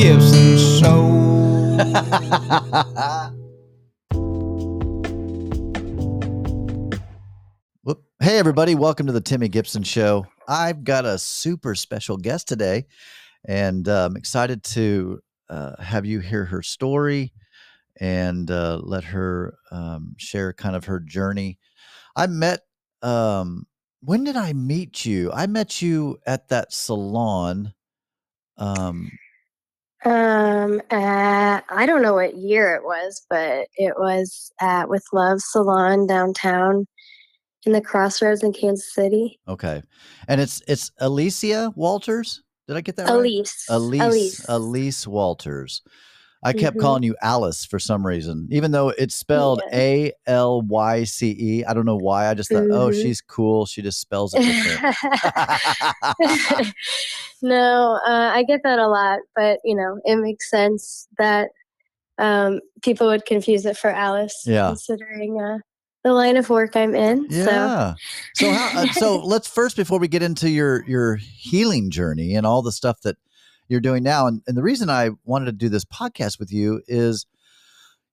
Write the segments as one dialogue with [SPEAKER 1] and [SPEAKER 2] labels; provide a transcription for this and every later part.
[SPEAKER 1] Gibson Show.
[SPEAKER 2] Hey, everybody. Welcome to the Timmy Gibson Show. I've got a super special guest today, and uh, I'm excited to uh, have you hear her story and uh, let her um, share kind of her journey. I met, um, when did I meet you? I met you at that salon. Um,
[SPEAKER 3] Um, uh, I don't know what year it was, but it was at With Love Salon downtown in the Crossroads in Kansas City.
[SPEAKER 2] okay. And it's it's Alicia Walters. Did I get that right?
[SPEAKER 3] Elise.
[SPEAKER 2] Elise, Elise Walters. I kept
[SPEAKER 3] Mhm.
[SPEAKER 2] calling you Alice for some reason, even though it's spelled A L Y C E. I don't know why. I just thought, oh,
[SPEAKER 3] Mhm.
[SPEAKER 2] she's cool. She just spells it different.
[SPEAKER 3] no, uh, I get that a lot, but you know, it makes sense that um, people would confuse it for Alice,
[SPEAKER 2] Yeah.
[SPEAKER 3] considering uh, the line of work I'm in. So,
[SPEAKER 2] yeah. So how? Uh, so let's first before we get into your your healing journey and all the stuff that you're doing now, and, and the reason I wanted to do this podcast with you is,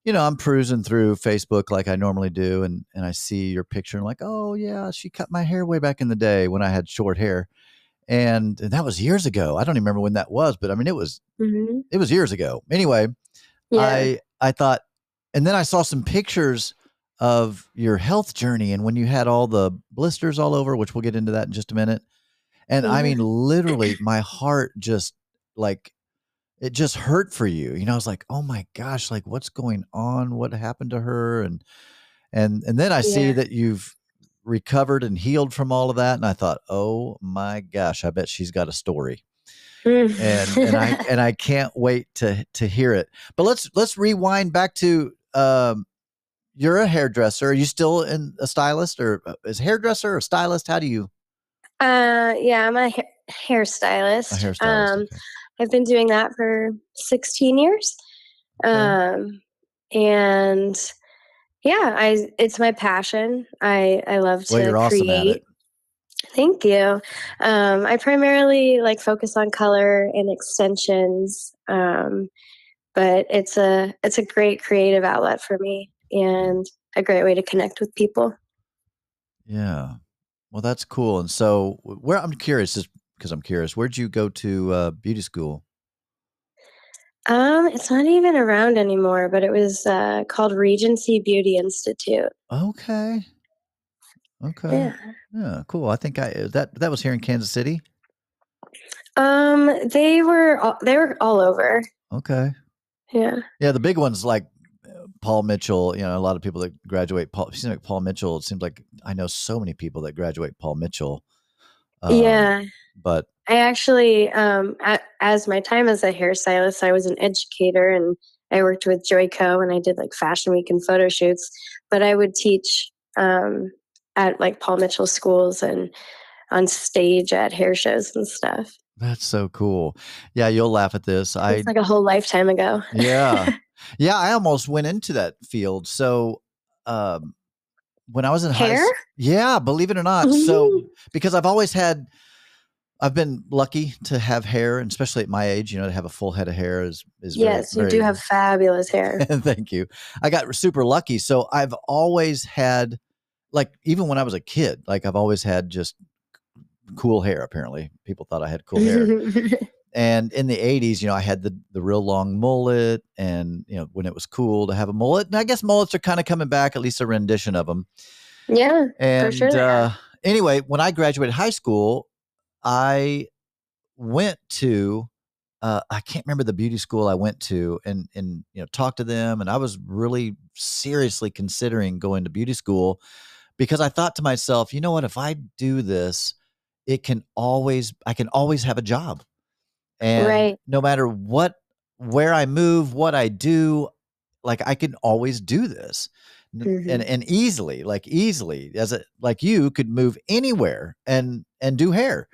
[SPEAKER 2] you know, I'm cruising through Facebook like I normally do, and and I see your picture and like, oh yeah, she cut my hair way back in the day when I had short hair, and, and that was years ago. I don't even remember when that was, but I mean, it was
[SPEAKER 3] mhm.
[SPEAKER 2] it was years ago. Anyway,
[SPEAKER 3] yeah.
[SPEAKER 2] I I thought, and then I saw some pictures of your health journey and when you had all the blisters all over, which we'll get into that in just a minute. And I
[SPEAKER 3] Mhm.
[SPEAKER 2] mean, literally, my heart just like it just hurt for you. You know, I was like, oh my gosh, like what's going on? What happened to her? And and and then I see that you've recovered and healed from all of that. And I thought, oh my gosh, I bet she's got a story and and I and I can't wait to to hear it. But let's let's rewind back to um you're a hairdresser. Are you still in a stylist or uh, is hairdresser or stylist? How do you
[SPEAKER 3] Uh, yeah, I'm a ha-
[SPEAKER 2] a
[SPEAKER 3] hairstylist.
[SPEAKER 2] hairstylist?
[SPEAKER 3] Um,
[SPEAKER 2] okay.
[SPEAKER 3] I've been doing that for 16 years. Um, and yeah, I it's my passion. I I love to
[SPEAKER 2] Well, you're awesome at
[SPEAKER 3] create.
[SPEAKER 2] it.
[SPEAKER 3] Thank you. Um, I primarily like focus on color and extensions. Um, but it's a it's a great creative outlet for me and a great way to connect with people.
[SPEAKER 2] Yeah. Well, that's cool. And so, where I'm curious, just because I'm curious, where'd you go to uh, beauty school?
[SPEAKER 3] Um, it's not even around anymore, but it was uh, called Regency Beauty Institute.
[SPEAKER 2] Okay. Okay.
[SPEAKER 3] Yeah.
[SPEAKER 2] Yeah. Cool. I think I uh, that that was here in Kansas City.
[SPEAKER 3] Um, they were all, they were all over.
[SPEAKER 2] Okay.
[SPEAKER 3] Yeah.
[SPEAKER 2] Yeah, the big ones like uh, Paul Mitchell. You know, a lot of people that graduate Paul. Seems like Paul Mitchell. It seems like I know so many people that graduate Paul Mitchell. Um,
[SPEAKER 3] yeah.
[SPEAKER 2] But
[SPEAKER 3] I actually, um, a as my time as a hairstylist, I was an educator and I worked with Joico and I did like fashion week and photo shoots. But I would teach um, at like Paul Mitchell schools and on stage at hair shows and stuff.
[SPEAKER 2] that's so cool. Yeah, you'll laugh at this. I
[SPEAKER 3] like a whole lifetime ago.
[SPEAKER 2] yeah, yeah. I almost went into that field. So, um, when I was in high,
[SPEAKER 3] Hair?
[SPEAKER 2] s- yeah, believe it or not. So because I've always had I've been lucky to have hair, and especially at my age, you know, to have a full head of hair is is very-
[SPEAKER 3] yes, you
[SPEAKER 2] very,
[SPEAKER 3] do have fabulous hair.
[SPEAKER 2] Thank you. I got super lucky. So I've always had, like, even when I was a kid, like I've always had just cool hair. Apparently, people thought I had cool hair. and in the '80s, you know, I had the the real long mullet, and you know, when it was cool to have a mullet. And I guess mullets are kind of coming back, at least a rendition of them.
[SPEAKER 3] yeah.
[SPEAKER 2] And
[SPEAKER 3] sure
[SPEAKER 2] uh, anyway, when I graduated high school, I went to uh, I can't remember the beauty school I went to, and and you know talked to them, and I was really seriously considering going to beauty school because I thought to myself, you know what, if I do this, it can always I can always have a job, and
[SPEAKER 3] Right.
[SPEAKER 2] no matter what where I move, what I do, like I can always do this. N- and and easily like easily as a like you could move anywhere and and do hair.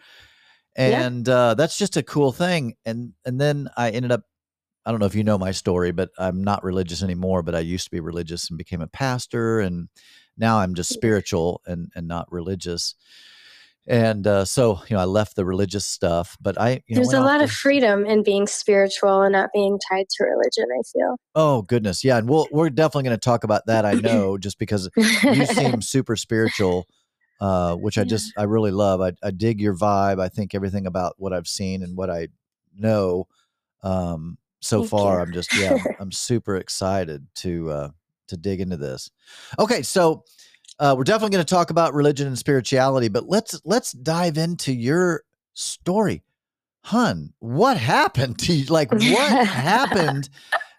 [SPEAKER 3] Yeah.
[SPEAKER 2] and uh that's just a cool thing and and then i ended up i don't know if you know my story but i'm not religious anymore but i used to be religious and became a pastor and now i'm just spiritual and and not religious and uh, so you know i left the religious stuff but i you know,
[SPEAKER 3] there's a lot
[SPEAKER 2] to,
[SPEAKER 3] of freedom in being spiritual and not being tied to religion i feel.
[SPEAKER 2] Oh goodness. Yeah and we'll, we're definitely going to talk about that i know just because you seem super spiritual uh, which i just i really love. I, I dig your vibe. I think everything about what i've seen and what i know um, so
[SPEAKER 3] Thank
[SPEAKER 2] far
[SPEAKER 3] you.
[SPEAKER 2] i'm just yeah I'm, I'm super excited to uh, to dig into this. Okay so uh, we're definitely going to talk about religion and spirituality, but let's let's dive into your story, hun. What happened to you? Like, what happened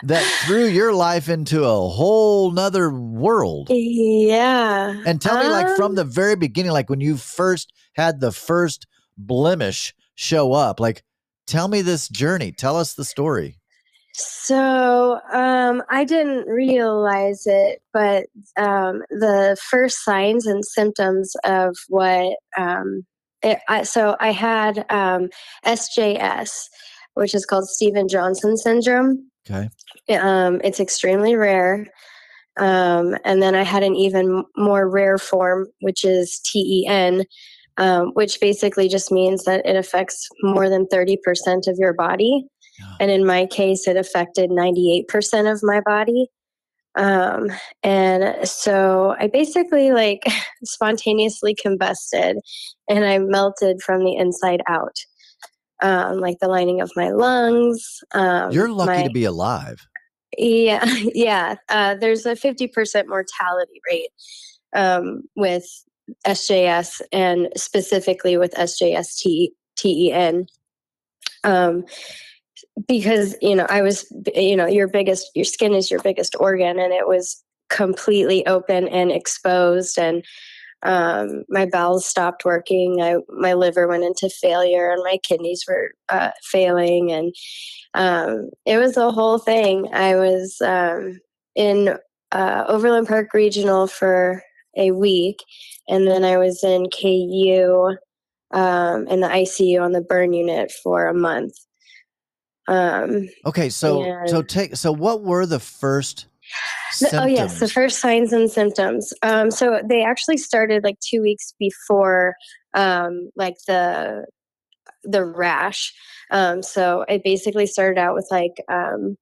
[SPEAKER 2] that threw your life into a whole nother world?
[SPEAKER 3] yeah
[SPEAKER 2] And tell me, like, from
[SPEAKER 3] Um,
[SPEAKER 2] the very beginning, like when you first had the first blemish show up, like, tell me this journey. Tell us the story.
[SPEAKER 3] So um, I didn't realize it, but um, the first signs and symptoms of what um, it, I, so I had um, SJS, which is called Steven Johnson syndrome.
[SPEAKER 2] Okay.
[SPEAKER 3] Um, it's extremely rare. Um, and then I had an even more rare form, which is TEN, um, which basically just means that it affects more than 30% of your body and in my case it affected 98% of my body. Um, and so i basically like spontaneously combusted and i melted from the inside out. Um, like the lining of my lungs um,
[SPEAKER 2] You're lucky
[SPEAKER 3] my-
[SPEAKER 2] to be alive.
[SPEAKER 3] yeah yeah uh, there's a 50% mortality rate um, with sjs and specifically with sjs TEN um, because you know i was you know your biggest your skin is your biggest organ and it was completely open and exposed and um, my bowels stopped working. I, my liver went into failure and my kidneys were uh, failing and um, it was a whole thing. I was um, in uh, overland park regional for a week and then i was in ku um, in the icu on the burn unit for a month um,
[SPEAKER 2] Okay, so so take so what were the first
[SPEAKER 3] The-? Oh yes, the first signs and symptoms. Um, so they actually started like two weeks before, um, like the the rash. Um, so it basically started out with like um,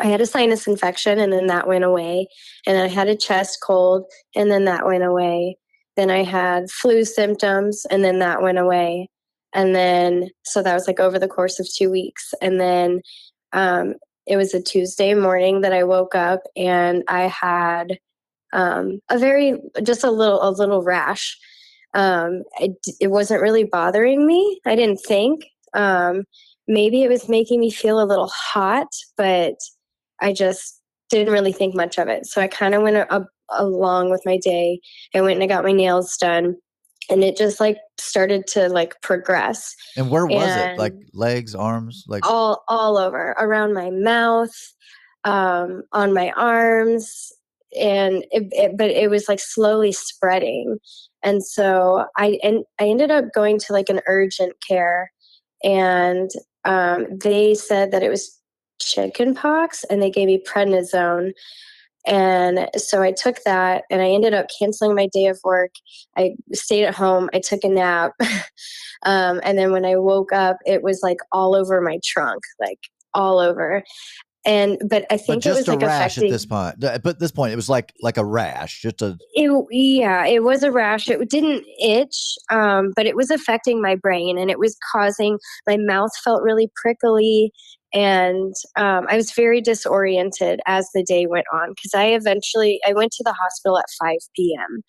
[SPEAKER 3] I had a sinus infection, and then that went away, and I had a chest cold, and then that went away. Then I had flu symptoms, and then that went away. And then, so that was like over the course of two weeks. And then um, it was a Tuesday morning that I woke up and I had um, a very just a little a little rash. Um, it, it wasn't really bothering me. I didn't think. Um, maybe it was making me feel a little hot, but I just didn't really think much of it. So I kind of went a, a, along with my day. I went and I got my nails done, and it just like started to like progress
[SPEAKER 2] and where was it? Like legs, arms, like
[SPEAKER 3] all all over around my mouth um on my arms and it, it, but it was like slowly spreading and so i and i ended up going to like an urgent care and um they said that it was chicken pox and they gave me prednisone and so i took that and i ended up canceling my day of work. I stayed at home. I took a nap. Um, and then when i woke up it was like all over my trunk like all over. And but i
[SPEAKER 2] but
[SPEAKER 3] think it was
[SPEAKER 2] just a
[SPEAKER 3] like
[SPEAKER 2] rash
[SPEAKER 3] affecting
[SPEAKER 2] at this point. But at this point, it was like like a rash, just a
[SPEAKER 3] it yeah it was a rash. It didn't itch um, but it was affecting my brain and it was causing my mouth felt really prickly and um, i was very disoriented as the day went on because i eventually i went to the hospital at 5 p.m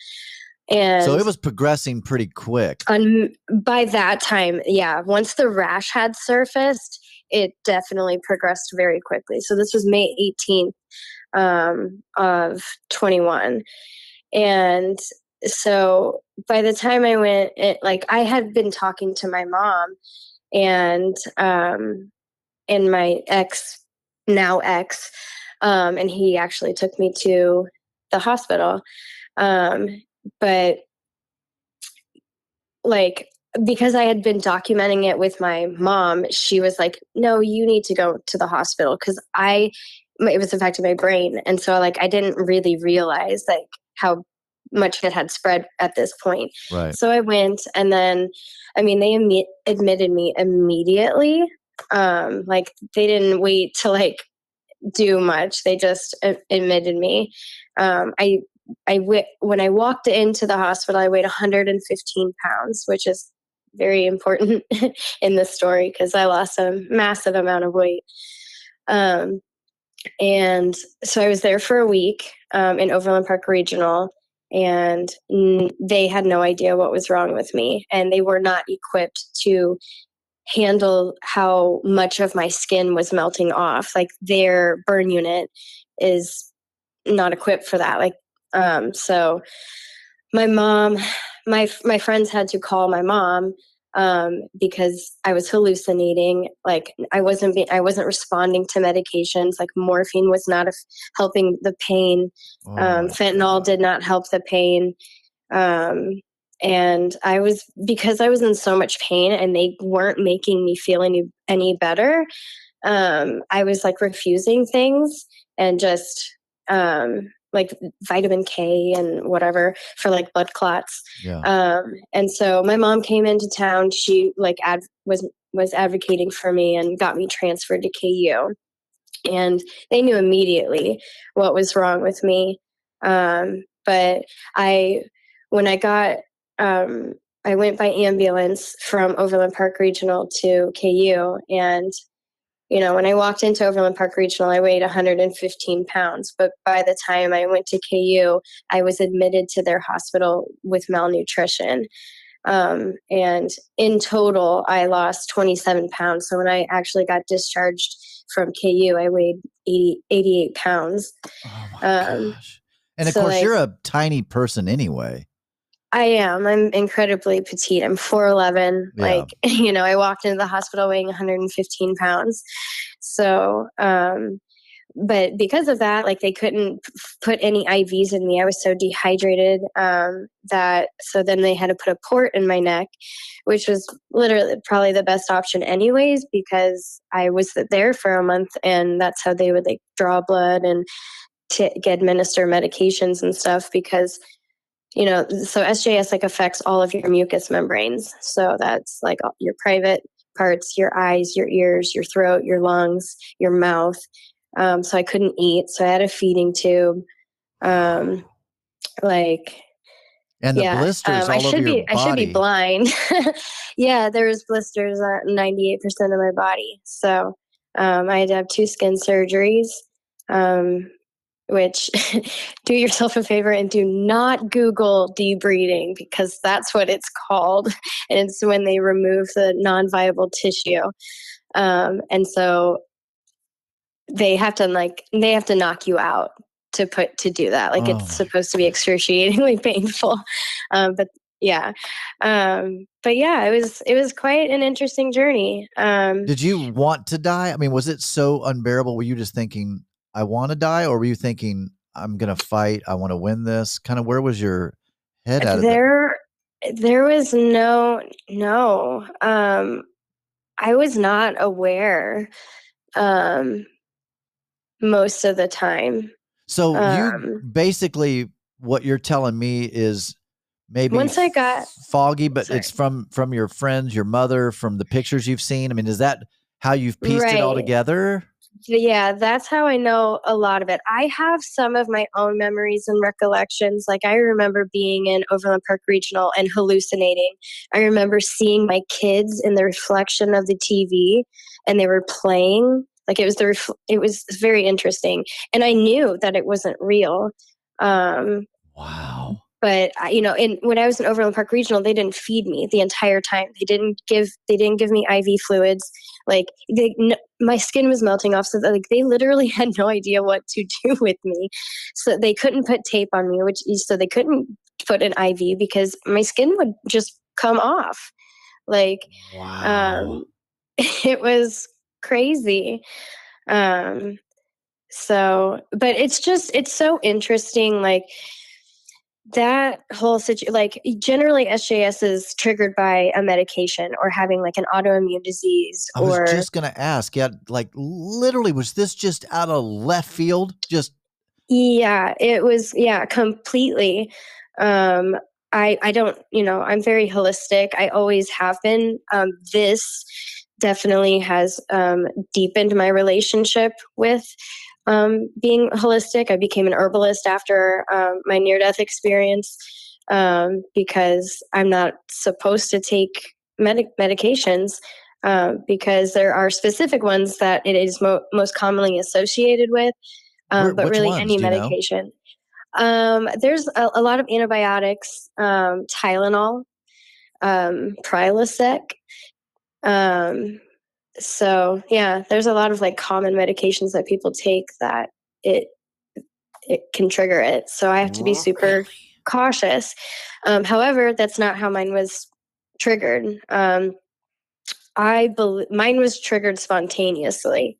[SPEAKER 3] and
[SPEAKER 2] so it was progressing pretty quick.
[SPEAKER 3] on by that time yeah once the rash had surfaced it definitely progressed very quickly so this was may 18th um, of 21 and so by the time i went it, like i had been talking to my mom and um and my ex now ex um and he actually took me to the hospital um but like because I had been documenting it with my mom, she was like, "No, you need to go to the hospital because I it was affecting my brain." And so like I didn't really realize like how much it had spread at this point.
[SPEAKER 2] Right.
[SPEAKER 3] So I went, and then, I mean, they admitted me immediately. Um, like they didn't wait to like do much. They just admitted me. Um, I I w- when I walked into the hospital, I weighed 115 pounds, which is very important in this story because I lost a massive amount of weight. Um, and so I was there for a week um, in Overland Park Regional, and they had no idea what was wrong with me, and they were not equipped to handle how much of my skin was melting off. Like their burn unit is not equipped for that. Like, um, so my mom, my my friends had to call my mom um, because I was hallucinating. Like I wasn't being, I wasn't responding to medications. Like morphine was not a, helping the pain.
[SPEAKER 2] Oh
[SPEAKER 3] um, fentanyl did not help the pain. Um, and I was because I was in so much pain, and they weren't making me feel any any better. Um, I was like refusing things and just um, like vitamin K and whatever for like blood clots.
[SPEAKER 2] Yeah.
[SPEAKER 3] Um, and so my mom came into town. She like ad- was was advocating for me and got me transferred to KU. And they knew immediately what was wrong with me. Um, but I, when I got, um, I went by ambulance from Overland Park Regional to KU, and you know, when I walked into Overland Park Regional, I weighed 115 pounds. But by the time I went to KU, I was admitted to their hospital with malnutrition. Um, and in total, I lost 27 pounds. So when I actually got discharged from KU, I weighed 80, 88 pounds.
[SPEAKER 2] Oh my
[SPEAKER 3] um,
[SPEAKER 2] gosh. And of
[SPEAKER 3] so,
[SPEAKER 2] course,
[SPEAKER 3] like-
[SPEAKER 2] you're a tiny person anyway.
[SPEAKER 3] I am. I'm incredibly petite. I'm 4'11.
[SPEAKER 2] Yeah.
[SPEAKER 3] Like, you know, I walked into the hospital weighing 115 pounds. So, um, but because of that, like they couldn't p- put any IVs in me. I was so dehydrated um, that so then they had to put a port in my neck, which was literally probably the best option, anyways, because I was there for a month and that's how they would like draw blood and to get administer medications and stuff because you know so sjs like affects all of your mucous membranes. So that's like your private parts your eyes your ears your throat your lungs your mouth. Um, so i couldn't eat. So i had a feeding tube. Um, like
[SPEAKER 2] And the
[SPEAKER 3] yeah
[SPEAKER 2] blisters
[SPEAKER 3] um, i should be
[SPEAKER 2] your
[SPEAKER 3] i should be blind. Yeah there was blisters on 98% of my body. So um, i had to have two skin surgeries. Um, which do yourself a favor and do not google debriding because that's what it's called. And it's when they remove the non-viable tissue. Um, and so they have to like they have to knock you out to put to do that. Like
[SPEAKER 2] Oh.
[SPEAKER 3] it's supposed to be excruciatingly painful. Um, but yeah. Um, but yeah it was it was quite an interesting journey. Um,
[SPEAKER 2] Did you want to die? I mean, was it so unbearable? Were you just thinking, I want to die? Or were you thinking, I'm going to fight? I want to win this? Kind of where was your head at?
[SPEAKER 3] there there was no no um i was not aware um most of the time
[SPEAKER 2] So you
[SPEAKER 3] um,
[SPEAKER 2] basically, what you're telling me is maybe
[SPEAKER 3] Once I got-
[SPEAKER 2] foggy, but
[SPEAKER 3] Sorry.
[SPEAKER 2] it's from from your friends, your mother, from the pictures you've seen. I mean, is that how you've pieced it all together?
[SPEAKER 3] Yeah that's how i know a lot of it i have some of my own memories and recollections like i remember being in overland park regional and hallucinating i remember seeing my kids in the reflection of the tv and they were playing like it was the ref- it was very interesting and i knew that it wasn't real um
[SPEAKER 2] Wow.
[SPEAKER 3] But I- you know in when i was in overland park regional they didn't feed me the entire time. They didn't give they didn't give me iv fluids. Like they, n- my skin was melting off so that, like they literally had no idea what to do with me. So they couldn't put tape on me which so they couldn't put an iv because my skin would just come off. Like
[SPEAKER 2] Wow.
[SPEAKER 3] um it was crazy. Um so but it's just it's so interesting like that whole situation like generally sjs is triggered by a medication or having like an autoimmune disease
[SPEAKER 2] I was
[SPEAKER 3] or
[SPEAKER 2] just going to ask. Yeah, like literally, was this just out of left field? Just
[SPEAKER 3] yeah it was yeah completely Um, I I don't you know I'm very holistic. I always have been. Um, this definitely has um, deepened my relationship with um, being holistic. I became an herbalist after um, my near death experience um, because I'm not supposed to take medic- medications. Uh, because there are specific ones that it is mo- most commonly associated with, um, but really ones, any medication. Um, there's a, a, lot of antibiotics, um, Tylenol, um, Prilosec. Um, so yeah, there's a lot of like common medications that people take that it it can trigger it. So I have to be super cautious. Um, however, that's not how mine was triggered. Um, I believe mine was triggered spontaneously.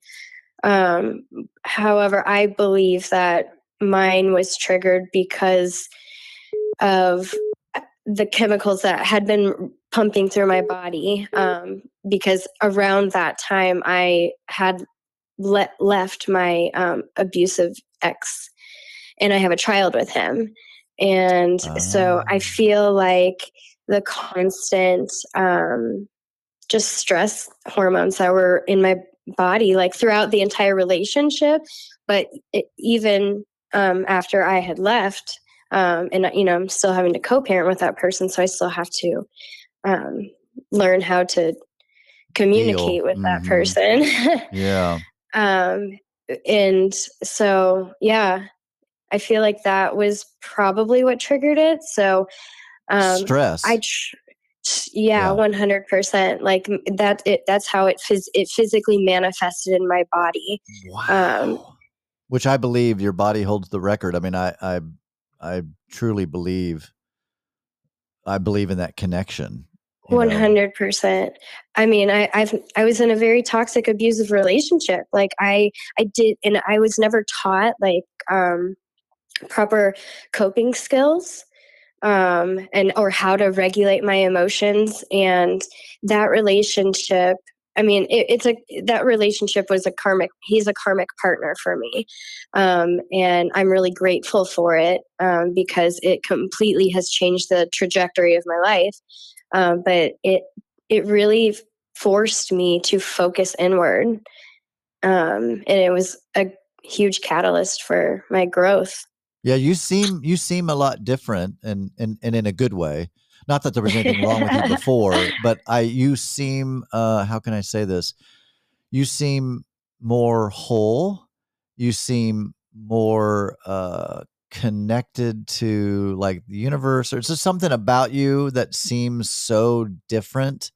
[SPEAKER 3] Um, however, I believe that mine was triggered because of the chemicals that had been pumping through my body. Um, because around that time, I had le- left my um, abusive ex, and I have a child with him. And so I ah. feel like the constant um, just stress hormones that were in my body, like throughout the entire relationship, but it, even um, after I had left, um, and you know, I'm still having to co-parent with that person, so I still have to um, learn how to communicate Deal. with mm-hmm. that person.
[SPEAKER 2] yeah.
[SPEAKER 3] Um, and so, yeah, I feel like that was probably what triggered it. So,
[SPEAKER 2] um, stress.
[SPEAKER 3] I, tr- yeah, one hundred percent. Like that. It that's how it phys- it physically manifested in my body.
[SPEAKER 2] Wow. Um, Which I believe your body holds the record. I mean, I I I truly believe. I believe in that connection.
[SPEAKER 3] One hundred percent. I mean, I, I've I was in a very toxic, abusive relationship. Like I I did, and I was never taught like um, proper coping skills um, and or how to regulate my emotions and that relationship i mean it, it's a that relationship was a karmic he's a karmic partner for me um, and i'm really grateful for it um, because it completely has changed the trajectory of my life um, but it it really forced me to focus inward um, and it was a huge catalyst for my growth
[SPEAKER 2] yeah, you seem you seem a lot different and and, and in a good way. Not that there was anything wrong with you before, but I you seem uh how can I say this? You seem more whole. You seem more uh connected to like the universe or it's just something about you that seems so different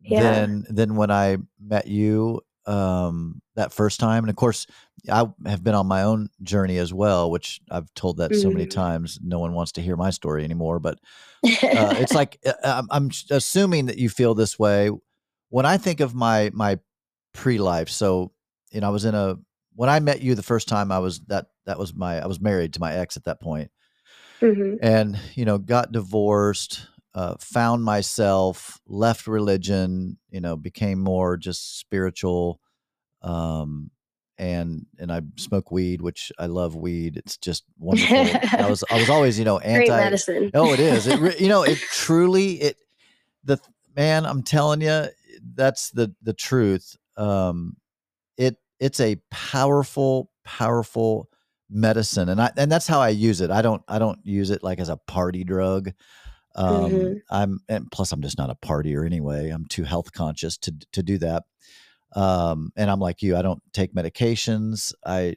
[SPEAKER 2] yeah. than than when I met you um that first time and of course I have been on my own journey as well, which I've told that mm. so many mm. times. No one wants to hear my story anymore, but uh, it's like uh, I'm assuming that you feel this way. When I think of my my pre-life, so you know, I was in a when I met you the first time. I was that that was my I was married to my ex at that point. Mm-hmm. and you know, got divorced. Uh, found myself, left religion, you know, became more just spiritual. Um, and and I smoke weed, which I love weed. It's just wonderful. I was I was always you know anti
[SPEAKER 3] Great medicine.
[SPEAKER 2] Oh, it is. It you know it truly it the man. I'm telling you, that's the the truth. Um, it it's a powerful powerful medicine, and I and that's how I use it. I don't I don't use it like as a party drug. Um, mm-hmm. I'm and plus I'm just not a partier anyway. I'm too health conscious to to do that. Um, and I'm like you, I don't take medications. I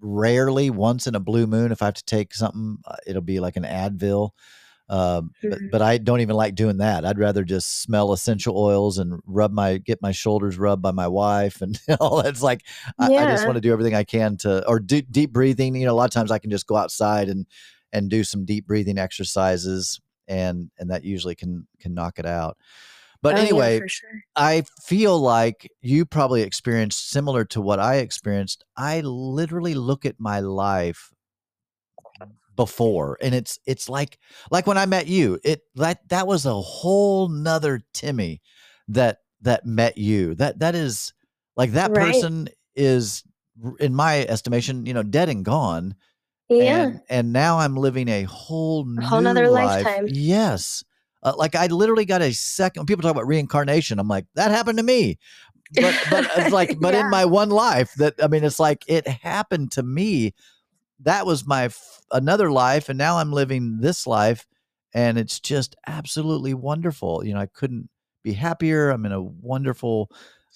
[SPEAKER 2] rarely, once in a blue moon, if I have to take something, uh, it'll be like an Advil. Um, mm-hmm. but, but I don't even like doing that. I'd rather just smell essential oils and rub my get my shoulders rubbed by my wife and all that's like I, yeah. I, just want to do everything I can to or do deep breathing. You know, a lot of times I can just go outside and and do some deep breathing exercises and and that usually can can knock it out. But oh, anyway, yeah, sure. I feel like you probably experienced similar to what I experienced. I literally look at my life before and it's it's like like when I met you, it that that was a whole nother Timmy that that met you. That that is like that right. person is in my estimation, you know, dead and gone.
[SPEAKER 3] Yeah.
[SPEAKER 2] and and now I'm living a whole new
[SPEAKER 3] whole nother
[SPEAKER 2] life.
[SPEAKER 3] lifetime.
[SPEAKER 2] Yes, uh, like I literally got a second. When people talk about reincarnation, I'm like that happened to me, but but it's like but in my one life that I mean it's like it happened to me. That was my f- another life, and now I'm living this life, and it's just absolutely wonderful. You know, I couldn't be happier. I'm in a wonderful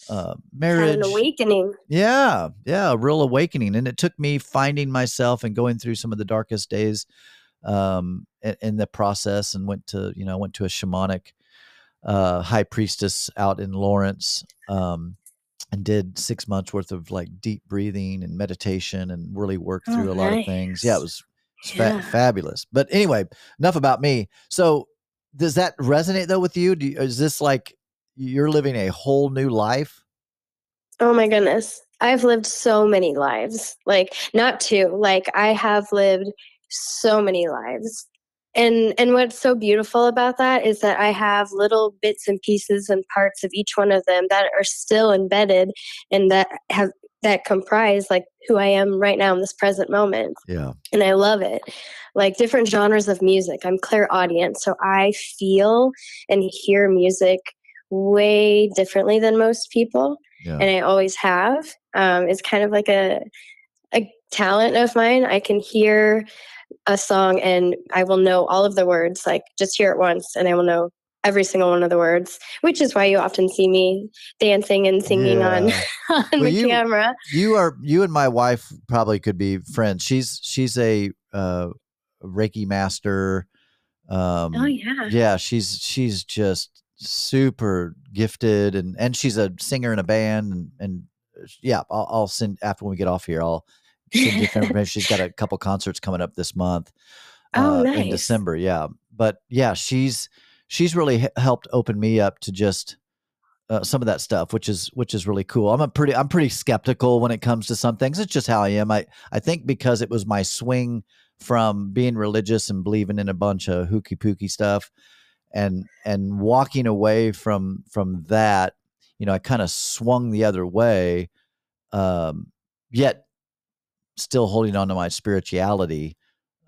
[SPEAKER 2] uh, marriage.
[SPEAKER 3] an awakening.
[SPEAKER 2] Yeah, yeah, a real awakening, and it took me finding myself and going through some of the darkest days um, in, in the process, and went to you know went to a shamanic uh, high priestess out in Lawrence, um, and did six months worth of like deep breathing and meditation, and really worked
[SPEAKER 3] Oh,
[SPEAKER 2] through a lot of things. Yeah, it was, was fa- fabulous. But anyway, enough about me. So, does that resonate though with you? Do you, is this like you're living a whole new life?
[SPEAKER 3] Oh my goodness. I've lived so many lives. Like not two. Like I have lived so many lives. And and what's so beautiful about that is that I have little bits and pieces and parts of each one of them that are still embedded and that have that comprise like who I am right now in this present moment.
[SPEAKER 2] Yeah.
[SPEAKER 3] and I love it. Like different genres of music. I'm clairaudience so I feel and hear music way differently than most people,
[SPEAKER 2] Yeah.
[SPEAKER 3] and I always have. Um, it's kind of like a a talent of mine. I can hear a song and I will know all of the words. Like just hear it once, and I will know every single one of the words. Which is why you often see me dancing and singing on
[SPEAKER 2] Yeah.
[SPEAKER 3] on
[SPEAKER 2] Well,
[SPEAKER 3] the
[SPEAKER 2] you-
[SPEAKER 3] camera.
[SPEAKER 2] you are you and my wife probably could be friends. She's she's a uh, Reiki master. Um,
[SPEAKER 3] Oh yeah.
[SPEAKER 2] yeah, she's she's just super gifted, and and she's a singer in a band, and and uh, yeah, I'll, I'll send after when we get off here. I'll you. She's got a couple concerts coming up this month.
[SPEAKER 3] Oh,
[SPEAKER 2] uh, in. December. Yeah, but yeah, she's she's really helped open me up to just uh, some of that stuff, which is which is really cool. I'm a pretty I'm pretty skeptical when it comes to some things. It's just how I am. I I think because it was my swing from being religious and believing in a bunch of hooky pooky stuff, and and walking away from from that, you know, I kind of swung the other way. Um, yet still holding on to my spirituality.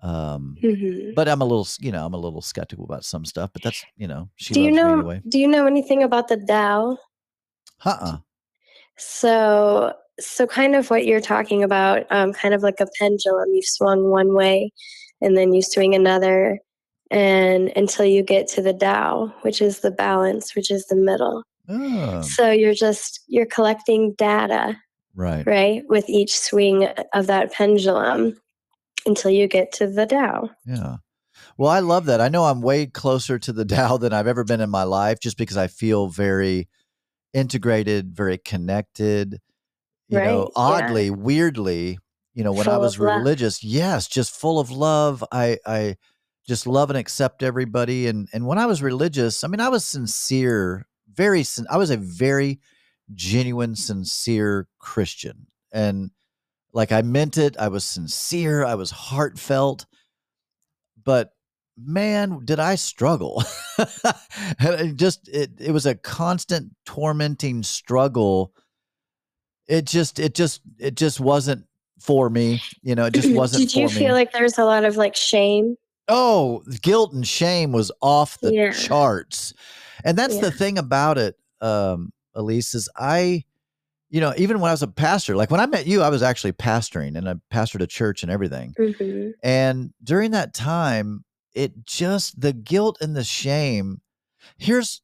[SPEAKER 2] Um,
[SPEAKER 3] Mhm.
[SPEAKER 2] but I'm a little, you know, I'm a little skeptical about some stuff. But that's, you know, she
[SPEAKER 3] do you know
[SPEAKER 2] me anyway.
[SPEAKER 3] do you know anything about the Tao?
[SPEAKER 2] Uh-uh.
[SPEAKER 3] So so kind of what you're talking about, um, kind of like a pendulum. You swung one way and then you swing another and until you get to the Tao, which is the balance, which is the middle.
[SPEAKER 2] Oh,
[SPEAKER 3] So you're just you're collecting data,
[SPEAKER 2] right.
[SPEAKER 3] right, with each swing of that pendulum until you get to the Tao.
[SPEAKER 2] Yeah. Well, I love that. I know I'm way closer to the Tao than I've ever been in my life just because I feel very integrated, very connected. You know,
[SPEAKER 3] Right, yeah.
[SPEAKER 2] oddly, weirdly, you know, when I was
[SPEAKER 3] of love.
[SPEAKER 2] religious, yes, just full of love. I I just love and accept everybody and and when I was religious, I mean, I was sincere, very sin- I was a very genuine, sincere Christian. And like I meant it, I was sincere, I was heartfelt. But man, did I struggle. and it just it it was a constant tormenting struggle. It just it just it just wasn't for me. You know, it just wasn't
[SPEAKER 3] Did you
[SPEAKER 2] for me.
[SPEAKER 3] feel like there's a lot of like shame?
[SPEAKER 2] Oh, guilt and shame was off the
[SPEAKER 3] Yeah.
[SPEAKER 2] charts. And that's the thing about it, um, Elise, is I, you know, even when I was a pastor, like when I met you, I was actually pastoring and I pastored a church and everything.
[SPEAKER 3] hmm
[SPEAKER 2] And during that time, it just the guilt and the shame. Here's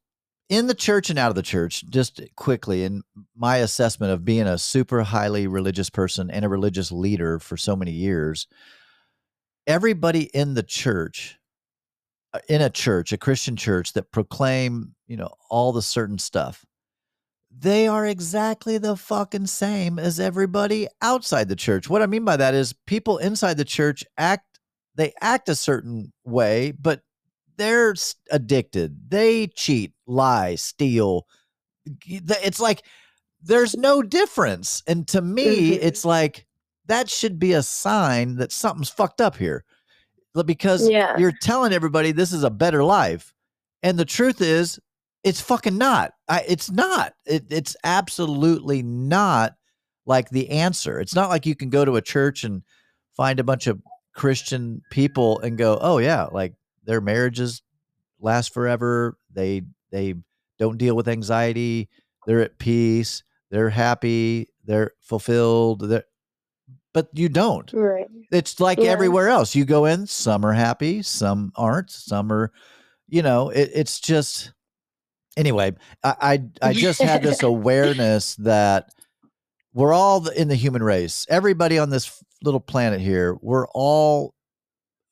[SPEAKER 2] in the church and out of the church, just quickly, in my assessment of being a super highly religious person and a religious leader for so many years, everybody in the church, uh, in a church, a Christian church that proclaim, you know, all the certain stuff, they are exactly the fucking same as everybody outside the church. What I mean by that is people inside the church act they act a certain way, but they're addicted. They cheat, lie, steal. It's like there's no difference. And to me,
[SPEAKER 3] Mhm.
[SPEAKER 2] it's like that should be a sign that something's fucked up here. Because
[SPEAKER 3] Yeah.
[SPEAKER 2] you're telling everybody this is a better life. And the truth is, it's fucking not. I, it's not. It, it's absolutely not like the answer. It's not like you can go to a church and find a bunch of Christian people and go, "Oh yeah, like their marriages last forever. They they don't deal with anxiety. They're at peace. They're happy. They're fulfilled. They're, but you don't.
[SPEAKER 3] Right.
[SPEAKER 2] It's like
[SPEAKER 3] Yeah.
[SPEAKER 2] everywhere else. You go in, some are happy, some aren't, some are, you know, it, it's just. Anyway, I, I I just had this awareness that we're all in the human race. Everybody on this little planet here, we're all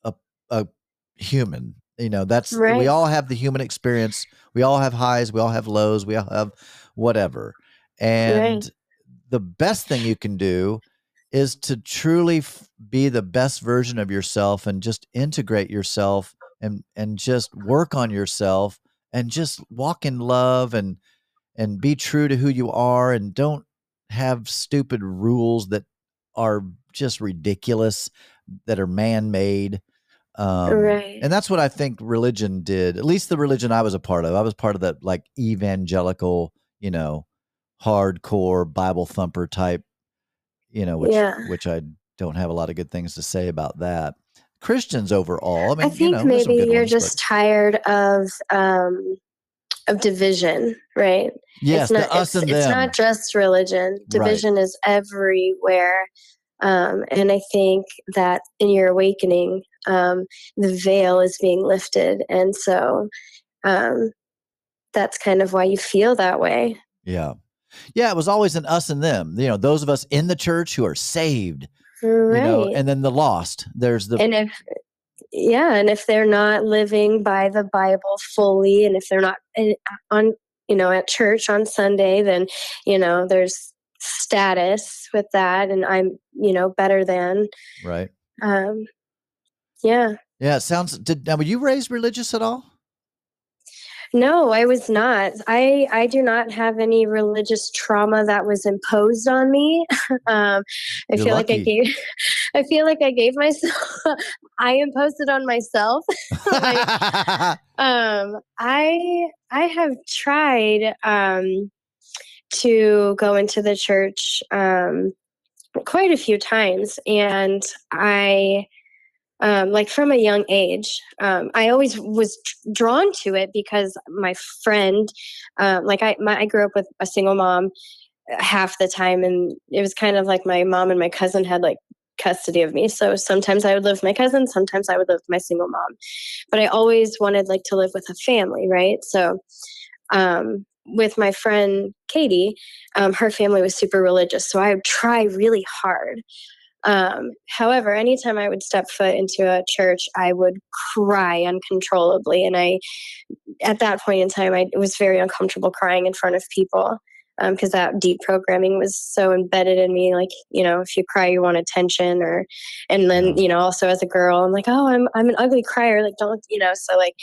[SPEAKER 2] a a human. You know, that's we all have the human experience. We all have highs, we all have lows, we all have whatever. And the best thing you can do is to truly f- be the best version of yourself and just integrate yourself and and just work on yourself and just walk in love and and be true to who you are and don't have stupid rules that are just ridiculous that are man-made um,
[SPEAKER 3] Right.
[SPEAKER 2] and that's what i think religion did at least the religion i was a part of i was part of that like evangelical you know hardcore bible thumper type you know which
[SPEAKER 3] Yeah.
[SPEAKER 2] which i don't have a lot of good things to say about that christians overall i mean
[SPEAKER 3] I
[SPEAKER 2] you
[SPEAKER 3] think
[SPEAKER 2] know,
[SPEAKER 3] maybe you're
[SPEAKER 2] ones, but-
[SPEAKER 3] just tired of um of division, right?
[SPEAKER 2] yes
[SPEAKER 3] it's not,
[SPEAKER 2] us
[SPEAKER 3] it's,
[SPEAKER 2] and
[SPEAKER 3] it's not just religion. Division is everywhere. Um, and I think that in your awakening, um, the veil is being lifted. And so um, that's kind of why you feel that way.
[SPEAKER 2] Yeah. Yeah, it was always an us and them. You know, those of us in the church who are saved,
[SPEAKER 3] Right.
[SPEAKER 2] you know, and then the lost. There's the
[SPEAKER 3] and if yeah and if they're not living by the bible fully and if they're not in, on you know at church on sunday then you know there's status with that and i'm you know better than
[SPEAKER 2] right.
[SPEAKER 3] um yeah
[SPEAKER 2] Yeah, it sounds did now were you raised religious at all?
[SPEAKER 3] No i was not. I i do not have any religious trauma that was imposed on me. Um i
[SPEAKER 2] You're
[SPEAKER 3] feel like i gave i feel like i gave myself i imposed it on myself. Like, um i i have tried um to go into the church um quite a few times and i um like from a young age um i always was drawn to it because my friend um like i my, i grew up with a single mom uh, half the time and it was kind of like my mom and my cousin had like custody of me. So sometimes i would live with my cousin sometimes i would live with my single mom. But i always wanted like to live with a family right? So um with my friend katie um, her family was super religious so i would try really hard um, however anytime i would step foot into a church i would cry uncontrollably and i at that point in time i was very uncomfortable crying in front of people because that deep programming was so embedded in me like you know if you cry you want attention or and then you know also as a girl i'm like oh i'm i'm an ugly crier like don't you know so like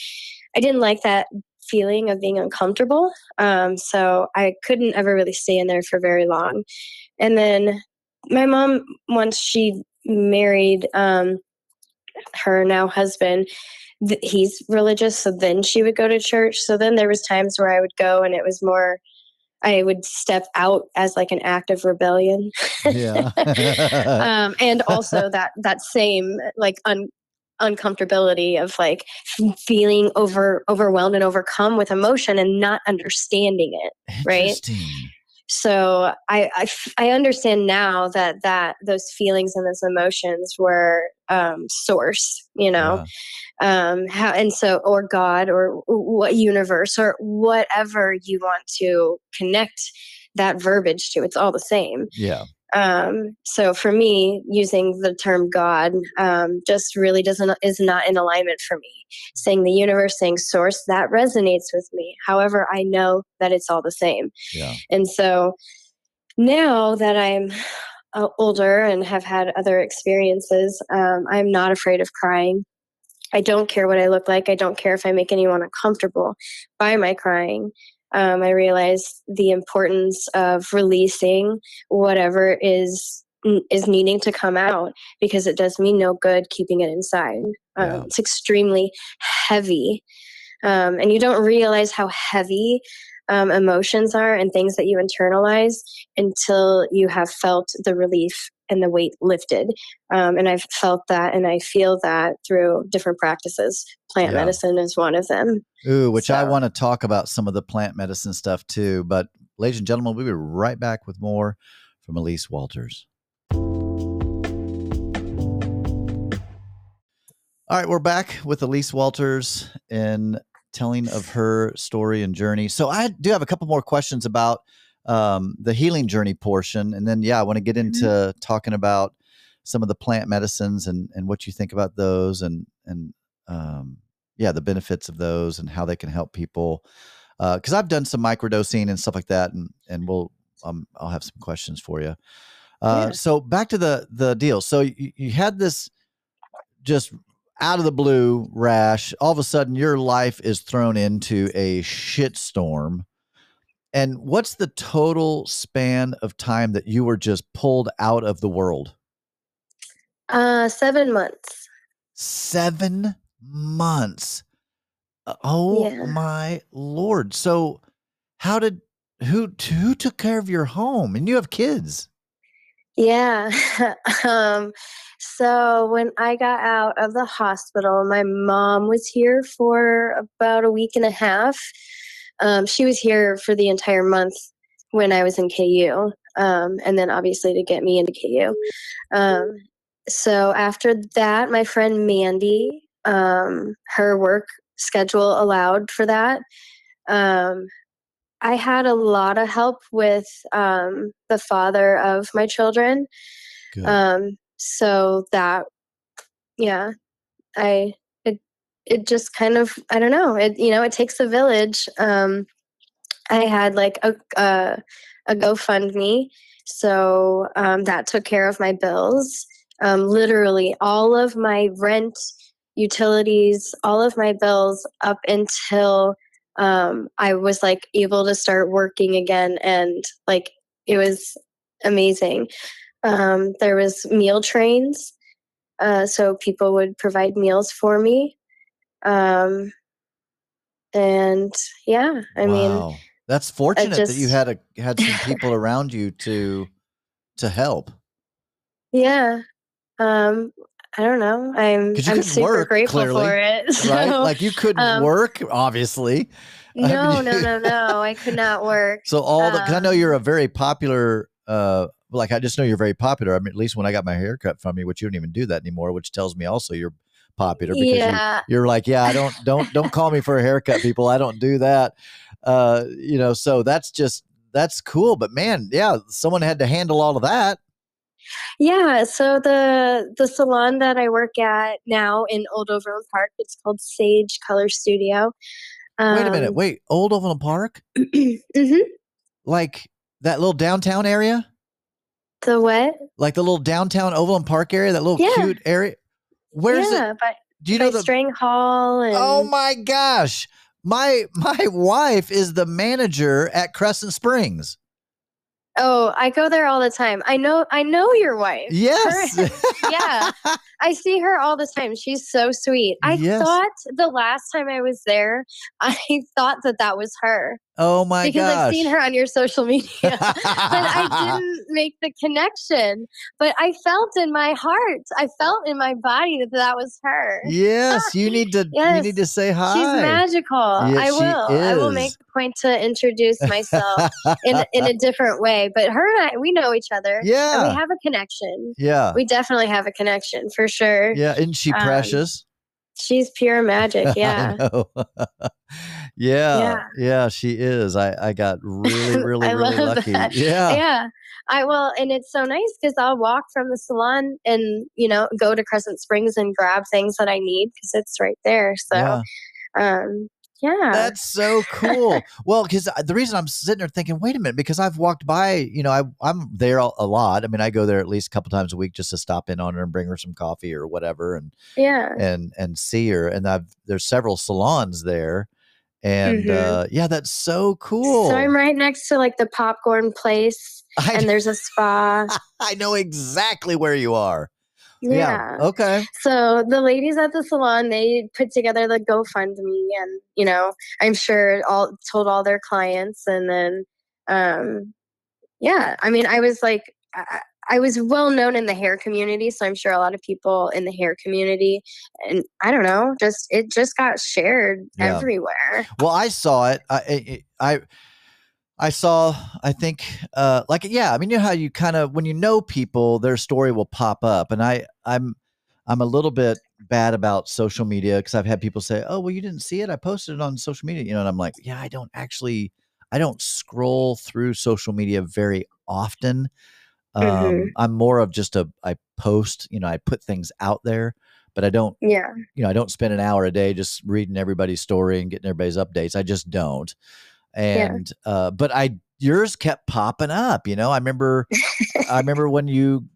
[SPEAKER 3] i didn't like that feeling of being uncomfortable um so i couldn't ever really stay in there for very long. And then my mom once she married um her now husband th- he's religious so then she would go to church so then there was times where i would go and it was more i would step out as like an act of rebellion
[SPEAKER 2] yeah.
[SPEAKER 3] um, and also that that same like un, uncomfortability of like feeling over overwhelmed and overcome with emotion and not understanding it right?
[SPEAKER 2] Interesting.
[SPEAKER 3] I, I understand now that that those feelings and those emotions were um source you know um how and so or god or what universe or whatever you want to connect that verbiage to it's all the same
[SPEAKER 2] Yeah.
[SPEAKER 3] Um so for me using the term god um just really doesn't is not in alignment for me. Saying the universe saying source that resonates with me. However i know that it's all the same.
[SPEAKER 2] Yeah.
[SPEAKER 3] and so now that i'm uh, older and have had other experiences um, i'm not afraid of crying. I don't care what i look like. I don't care if i make anyone uncomfortable by my crying um, I realized the importance of releasing whatever is is needing to come out because it does me no good keeping it inside. Um,
[SPEAKER 2] Yeah.
[SPEAKER 3] It's extremely heavy, um, and you don't realize how heavy um, emotions are and things that you internalize until you have felt the relief and the weight lifted. Um, and I've felt that and I feel that through different practices. Plant
[SPEAKER 2] Yeah.
[SPEAKER 3] medicine is one of them.
[SPEAKER 2] Ooh, which I want to talk about some of the plant medicine stuff too. But ladies and gentlemen, we'll be right back with more from Elise Walters. All right, we're back with Elise Walters and telling of her story and journey. So I do have a couple more questions about um, the healing journey portion, and then yeah, I want to get into talking about some of the plant medicines and and what you think about those, and and um, yeah, the benefits of those and how they can help people. Because I've done some microdosing and stuff like that, and and we'll um, I'll have some questions for you. Uh,
[SPEAKER 3] Yeah.
[SPEAKER 2] So back to the the deal. So you, you had this just out of the blue rash. All of a sudden, your life is thrown into a shitstorm. And what's the total span of time that you were just pulled out of the world?
[SPEAKER 3] Uh, seven months.
[SPEAKER 2] Seven months. Uh, Oh
[SPEAKER 3] Yeah.
[SPEAKER 2] my lord! So, how did who who took care of your home? And you have kids.
[SPEAKER 3] Yeah. um, so when I got out of the hospital, my mom was here for about a week and a half. Um, she was here for the entire month when I was in KU, um, and then obviously to get me into KU. Um, so after that, my friend Mandy, um, her work schedule allowed for that. Um, I had a lot of help with um, the father of my children. Um, so that, yeah, I it it just kind of I don't know it you know it takes a village. Um, I had like a a, a GoFundMe, so um, that took care of my bills. Um, literally all of my rent, utilities, all of my bills up until um, I was like able to start working again, and like it was amazing. Um, there was meal trains, uh, so people would provide meals for me. Um, and yeah, I mean,
[SPEAKER 2] that's fortunate that you had a had some people around you to to help.
[SPEAKER 3] yeah. Um, I don't know. I'm I'm super
[SPEAKER 2] work,
[SPEAKER 3] grateful
[SPEAKER 2] clearly,
[SPEAKER 3] for it.
[SPEAKER 2] right? Like you couldn't
[SPEAKER 3] um,
[SPEAKER 2] work, obviously. I
[SPEAKER 3] no,
[SPEAKER 2] mean-
[SPEAKER 3] no, no, no. I could not work.
[SPEAKER 2] So all the, cause I know
[SPEAKER 3] Um,
[SPEAKER 2] you're a very popular, uh, like I just know you're very popular. I mean, at least when I got my hair cut from you, which you don't even do that anymore, which tells me also you're popular because you,
[SPEAKER 3] Yeah,
[SPEAKER 2] you're like, yeah, I don't, don't, don't call me for a haircut, people. I don't do that. Uh, you know, so that's just, that's cool. But man, yeah, someone had to handle all of that.
[SPEAKER 3] yeah. So the the salon that I work at now in Old Overland Park, it's called Sage Color Studio.
[SPEAKER 2] Wait a minute.
[SPEAKER 3] Um,
[SPEAKER 2] Wait, Old Overland Park?
[SPEAKER 3] mhm.
[SPEAKER 2] Like that little downtown area?
[SPEAKER 3] The what?
[SPEAKER 2] Like the little downtown Overland Park area, that little
[SPEAKER 3] Yeah.
[SPEAKER 2] cute area? Where's
[SPEAKER 3] yeah,
[SPEAKER 2] it?
[SPEAKER 3] by,
[SPEAKER 2] Do you know the
[SPEAKER 3] Strang Hall oh and
[SPEAKER 2] Oh my gosh. My my wife is the manager at Crescent Springs.
[SPEAKER 3] Oh, I go there all the time. I know I know your wife.
[SPEAKER 2] Yes.
[SPEAKER 3] yeah. I see her all the time. She's so sweet. I
[SPEAKER 2] Yes.
[SPEAKER 3] thought the last time I was there, I thought that that was her
[SPEAKER 2] oh my
[SPEAKER 3] because
[SPEAKER 2] gosh.
[SPEAKER 3] I've seen her on your social media. but I didn't make the connection. But I felt in my heart, I felt in my body that that was her.
[SPEAKER 2] yes, you need to yes. you need to say hi.
[SPEAKER 3] She's magical. Yes,
[SPEAKER 2] I
[SPEAKER 3] will. I will make the point to introduce myself in in a different way. But her and I, we know each other. And
[SPEAKER 2] yeah.
[SPEAKER 3] we have a connection.
[SPEAKER 2] yeah.
[SPEAKER 3] We definitely have a connection for sure.
[SPEAKER 2] Yeah, isn't she
[SPEAKER 3] um,
[SPEAKER 2] precious?
[SPEAKER 3] She's pure magic. Yeah.
[SPEAKER 2] Yeah, yeah,
[SPEAKER 3] Yeah.
[SPEAKER 2] she is. I I got really, really,
[SPEAKER 3] I
[SPEAKER 2] really
[SPEAKER 3] love
[SPEAKER 2] lucky.
[SPEAKER 3] that.
[SPEAKER 2] Yeah.
[SPEAKER 3] yeah. I will, and it's so nice because I'll walk from the salon and you know go to Crescent Springs and grab things that I need because it's right there. So,
[SPEAKER 2] yeah.
[SPEAKER 3] um, yeah,
[SPEAKER 2] That's so cool. well, because the reason I'm sitting there thinking, wait a minute, because I've walked by, you know, I, I'm there a, a lot. I mean, I go there at least a couple times a week just to stop in on her and bring her some coffee or whatever, and
[SPEAKER 3] yeah,
[SPEAKER 2] and and see her. And I've there's several salons there, and
[SPEAKER 3] Mhm.
[SPEAKER 2] uh, yeah, that's so cool.
[SPEAKER 3] So I'm right next to like the popcorn place,
[SPEAKER 2] I,
[SPEAKER 3] and there's a spa.
[SPEAKER 2] I know exactly where you are.
[SPEAKER 3] Yeah.
[SPEAKER 2] Okay.
[SPEAKER 3] So the ladies at the salon, they put together the GoFundMe and, you know, I'm sure all told all their clients and then um yeah, I mean, I was like I, I was well known in the hair community, so I'm sure a lot of people in the hair community and I don't know, just it just got shared
[SPEAKER 2] Yeah.
[SPEAKER 3] everywhere.
[SPEAKER 2] Well, I saw it. I, I, I I saw. I think, uh, like, yeah. I mean, you know how you kind of when you know people, their story will pop up, and I, I'm, I'm a little bit bad about social media because I've had people say, "Oh, well, you didn't see it. I posted it on social media," you know, and I'm like, "Yeah, I don't actually, I don't scroll through social media very often. Um,
[SPEAKER 3] Mhm.
[SPEAKER 2] I'm more of just a, I post, you know, I put things out there." But I don't
[SPEAKER 3] Yeah.
[SPEAKER 2] you know, I don't spend an hour a day just reading everybody's story and getting everybody's updates. I just don't. And uh but I yours kept popping up, you know. I remember I remember when you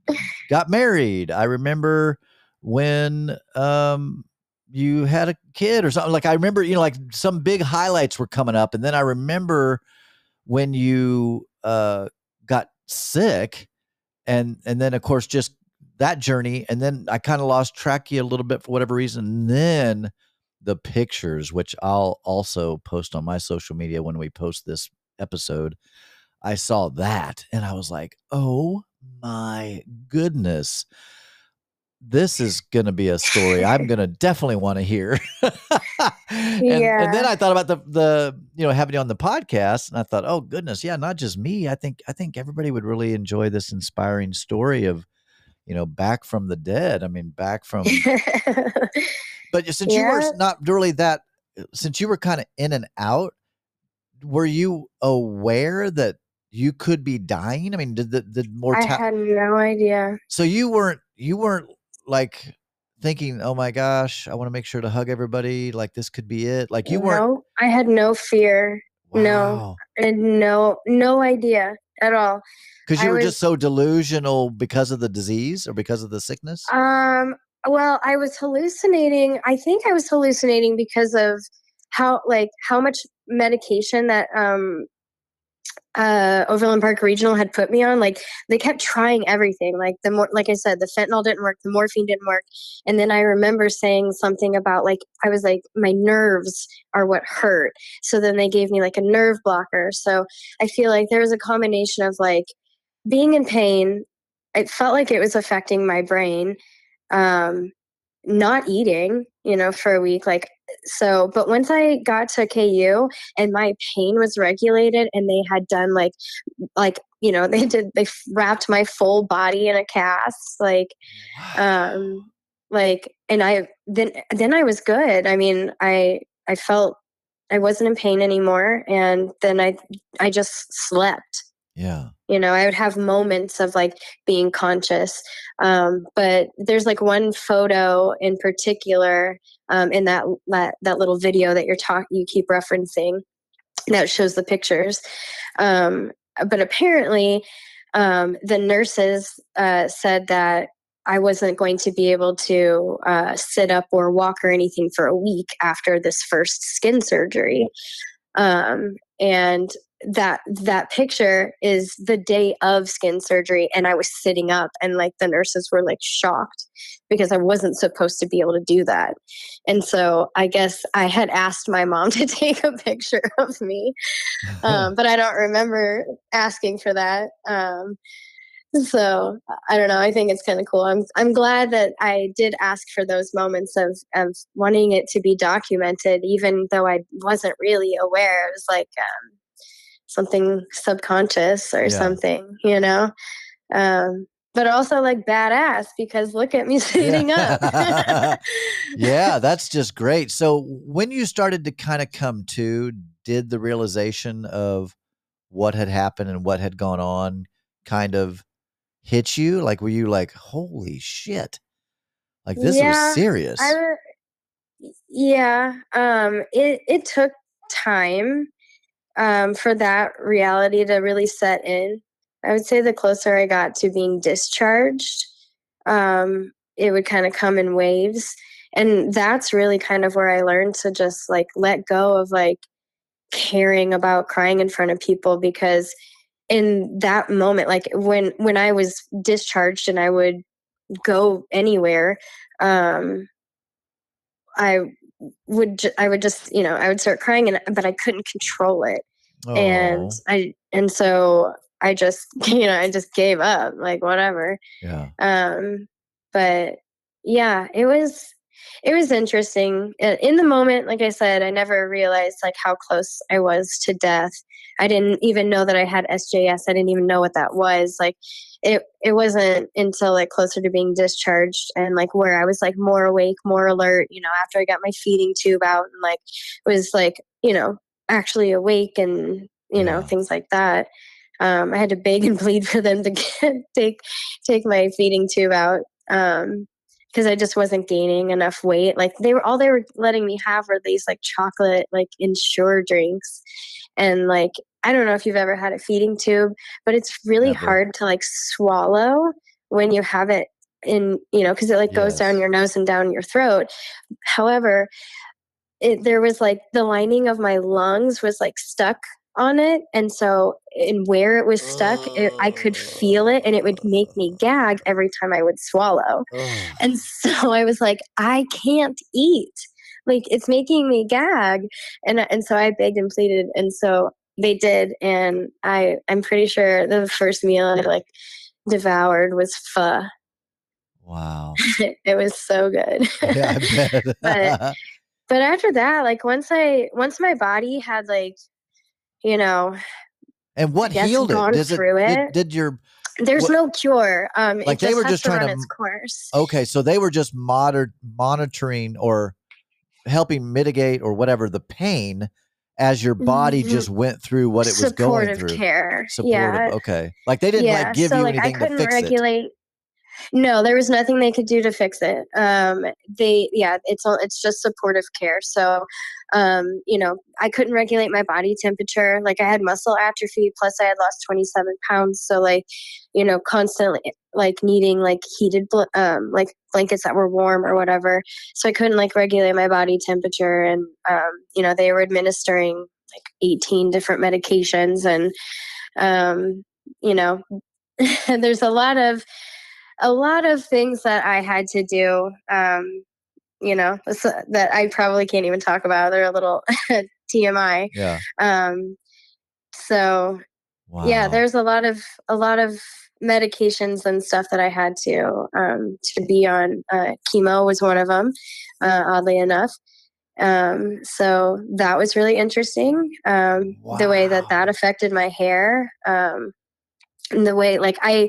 [SPEAKER 2] got married. I remember when um you had a kid or something. Like I remember, you know, like some big highlights were coming up and then I remember when you uh got sick and and then of course just that journey and then i kind of lost track of you a little bit for whatever reason and then the pictures which i'll also post on my social media when we post this episode i saw that and i was like oh my goodness this is going to be a story i'm going to definitely want to hear. And, and then i thought about the the you know having you on the podcast and i thought oh goodness yeah not just me i think i think everybody would really enjoy this inspiring story of you know back from the dead i mean back from but since you were not really that uh, since you were kind of in and out were you aware that you could be dying? I mean did the the
[SPEAKER 3] I had no idea.
[SPEAKER 2] so you weren't you weren't like thinking oh my gosh i want to make sure to hug everybody like this could be it like you weren't
[SPEAKER 3] No, I had no fear. no.
[SPEAKER 2] wow
[SPEAKER 3] I had no no idea at all.
[SPEAKER 2] because you
[SPEAKER 3] I
[SPEAKER 2] were
[SPEAKER 3] was-
[SPEAKER 2] just so delusional because of the disease or because of the sickness
[SPEAKER 3] Um well, I was hallucinating. I think I was hallucinating because of how like how much medication that um uh Overland Park Regional had put me on. Like they kept trying everything. Like the more like I said, the fentanyl didn't work, the morphine didn't work. And then I remember saying something about like I was like my nerves are what hurt. So then they gave me like a nerve blocker. So I feel like there was a combination of like being in pain. It felt like it was affecting my brain. Um not eating, you know, for a week like so but once I got to KU and my pain was regulated and they had done like like you know they did they wrapped my full body in a cast like um like and i then then i was good. I mean i i felt i wasn't in pain anymore and then i i just slept
[SPEAKER 2] yeah
[SPEAKER 3] you know i would have moments of like being conscious um but there's like one photo in particular um in that that, that little video that you're talking you keep referencing that shows the pictures um but apparently um the nurses uh said that I wasn't going to be able to uh, sit up or walk or anything for a week after this first skin surgery. Um, and that that picture is the day of skin surgery and i was sitting up and like the nurses were like shocked because i wasn't supposed to be able to do that. And so i guess i had asked my mom to take a picture of me um, but i don't remember asking for that um, so i don't know i think it's kind of cool. I'm i'm glad that i did ask for those moments of of wanting it to be documented even though i wasn't really aware. It was like um something subconscious or
[SPEAKER 2] Yeah.
[SPEAKER 3] something you know um but also like badass because look at me sitting up
[SPEAKER 2] yeah, that's just great. So when you started to kind of come to, did the realization of what had happened and what had gone on kind of hit you? Like were you like, holy shit. Like this
[SPEAKER 3] Yeah,
[SPEAKER 2] was serious.
[SPEAKER 3] I yeah, um, it it took time um, for that reality to really set in. I would say the closer I got to being discharged, um, it would kind of come in waves, and that's really kind of where I learned to just like let go of like caring about crying in front of people because in that moment like when when i was discharged and i would go anywhere, um, I would I would just you know I would start crying and but I couldn't control it. And I and so I just you know I just gave up like whatever.
[SPEAKER 2] Yeah.
[SPEAKER 3] um but yeah it was it was interesting. In the moment like I said I never realized like how close I was to death. I didn't even know that I had SJS I didn't even know what that was. Like it it wasn't until like closer to being discharged and like where I was like more awake more alert you know after I got my feeding tube out and like was like you know actually awake and you know things like that. Um, I had to beg and plead for them to get, take take my feeding tube out because I just wasn't gaining enough weight. Like they were all they were letting me have were these like chocolate like Ensure drinks, and like I don't know if you've ever had a feeding tube, but it's really
[SPEAKER 2] Never.
[SPEAKER 3] hard to like swallow when you have it in you know because it like goes down your nose and down your throat. However, it, there was like the lining of my lungs was like stuck on it and so and where it was stuck it, i could feel it and it would make me gag every time i would swallow
[SPEAKER 2] Ugh.
[SPEAKER 3] and so i was like i can't eat like it's making me gag and and so i begged and pleaded and so they did and i i'm pretty sure the first meal i like devoured was pho
[SPEAKER 2] Wow.
[SPEAKER 3] it was so good
[SPEAKER 2] Yeah.
[SPEAKER 3] But- but after that like once i once my body had like you know
[SPEAKER 2] and what healed it? Does it,
[SPEAKER 3] through
[SPEAKER 2] did,
[SPEAKER 3] it.
[SPEAKER 2] did your
[SPEAKER 3] there's
[SPEAKER 2] What-
[SPEAKER 3] no cure um
[SPEAKER 2] Like,
[SPEAKER 3] it
[SPEAKER 2] they were just
[SPEAKER 3] to
[SPEAKER 2] trying
[SPEAKER 3] run
[SPEAKER 2] to
[SPEAKER 3] its course
[SPEAKER 2] okay? So they were just moder- monitoring or helping mitigate or whatever the pain as your body
[SPEAKER 3] Mhm.
[SPEAKER 2] just went through what it was going
[SPEAKER 3] supportive
[SPEAKER 2] through.
[SPEAKER 3] care
[SPEAKER 2] Supportive.
[SPEAKER 3] yeah
[SPEAKER 2] Okay. Like they didn't
[SPEAKER 3] yeah
[SPEAKER 2] like give
[SPEAKER 3] so
[SPEAKER 2] you
[SPEAKER 3] like
[SPEAKER 2] anything to
[SPEAKER 3] couldn't
[SPEAKER 2] fix it.
[SPEAKER 3] No there was nothing they could do to fix it. Um they yeah it's all it's just supportive care. So um you know i couldn't regulate my body temperature. Like i had muscle atrophy plus i had lost 27 pounds. So like you know constantly like needing like heated um like blankets that were warm or whatever. So i couldn't like regulate my body temperature. And um you know they were administering like 18 different medications. And um you know there's a lot of a lot of things that I had to do, um, you know, so- that I probably can't even talk about. They're a little TMI.
[SPEAKER 2] Yeah.
[SPEAKER 3] Um, so
[SPEAKER 2] Wow.
[SPEAKER 3] yeah, there's a lot of a lot of medications and stuff that I had to um, to be on. Uh, chemo was one of them, uh, oddly enough. Um, so that was really interesting. Um, The way that that affected my hair. Um, and the way like i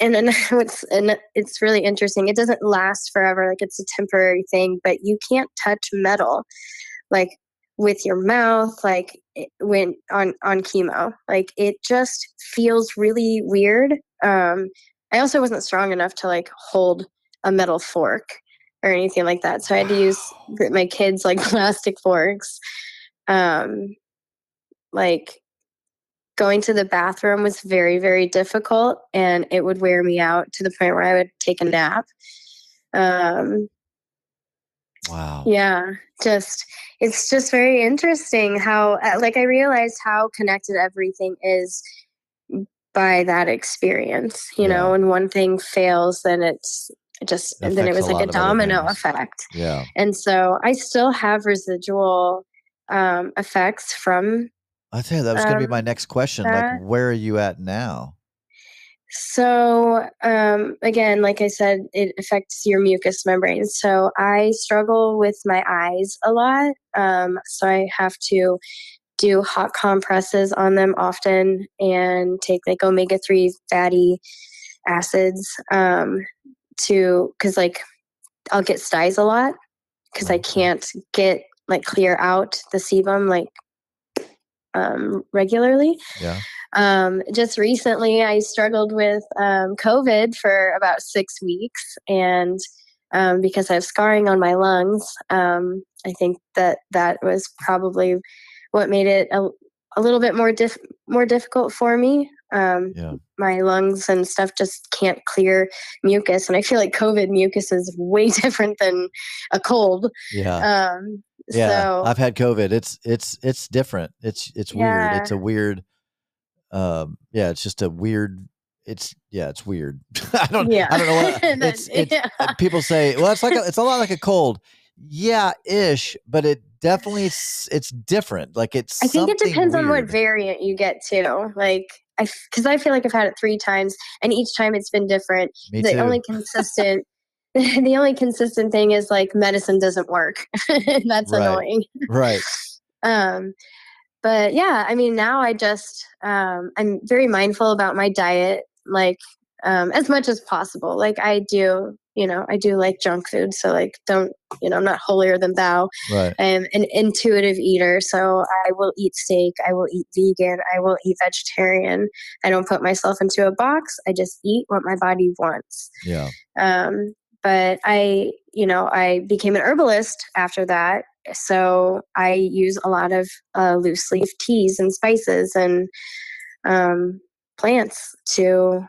[SPEAKER 3] and then it's and it's really interesting it doesn't last forever like it's a temporary thing but you can't touch metal like with your mouth like when on on chemo like it just feels really weird um i also wasn't strong enough to like hold a metal fork or anything like that so i had to use my kids like plastic forks um like going to the bathroom was very very difficult and it would wear me out to the point where i would take a nap um
[SPEAKER 2] Wow.
[SPEAKER 3] yeah just it's just very interesting how uh, like i realized how connected everything is by that experience you know
[SPEAKER 2] Yeah.
[SPEAKER 3] when one thing fails then it's it just and then it was
[SPEAKER 2] a
[SPEAKER 3] like a
[SPEAKER 2] lot of other
[SPEAKER 3] domino effect
[SPEAKER 2] Yeah.
[SPEAKER 3] and so i still have residual um effects from
[SPEAKER 2] I tell you, that was going to be
[SPEAKER 3] Um,
[SPEAKER 2] my next question.
[SPEAKER 3] that-
[SPEAKER 2] Like, where are you at now?
[SPEAKER 3] So, um, again, like I said, it affects your mucous membrane. So, I struggle with my eyes a lot. Um, so, I have to do hot compresses on them often and take like omega 3 fatty acids um, to, because like I'll get styes a lot because I can't get like clear out the sebum like um, regularly
[SPEAKER 2] Yeah.
[SPEAKER 3] um, just recently i struggled with um, covid for about six weeks and um, because i have scarring on my lungs um, i think that that was probably what made it a, a little bit more diff- more difficult for me um,
[SPEAKER 2] Yeah.
[SPEAKER 3] my lungs and stuff just can't clear mucus and i feel like covid mucus is way different than a cold
[SPEAKER 2] Yeah.
[SPEAKER 3] um,
[SPEAKER 2] yeah.
[SPEAKER 3] so
[SPEAKER 2] I've had COVID. It's it's it's different. It's it's weird. It's a weird. Um. Yeah. It's just a weird. it's yeah, it's weird. I don't
[SPEAKER 3] Yeah.
[SPEAKER 2] I don't know what it's, it's
[SPEAKER 3] yeah.
[SPEAKER 2] uh, people say, well, it's like a, it's a lot like a cold. Yeah, ish, but it definitely it's, it's different. Like it's
[SPEAKER 3] I think it depends on what variant you get too. Like I, because I feel like I've had it three times, and each time it's been different.
[SPEAKER 2] Me
[SPEAKER 3] the
[SPEAKER 2] too.
[SPEAKER 3] only consistent, the only consistent thing is like medicine doesn't work. That's
[SPEAKER 2] Right.
[SPEAKER 3] annoying.
[SPEAKER 2] right.
[SPEAKER 3] Um, but yeah, I mean, now I just um, I'm very mindful about my diet, like um, as much as possible. Like I do, you know, I do like junk food, so like don't, you know, I'm not holier than thou.
[SPEAKER 2] Right.
[SPEAKER 3] I'm an intuitive eater, so I will eat steak, I will eat vegan, I will eat vegetarian. I don't put myself into a box. I just eat what my body wants.
[SPEAKER 2] Yeah.
[SPEAKER 3] Um, but I, you know, I became an herbalist after that. So I use a lot of uh, loose leaf teas and spices and um, plants to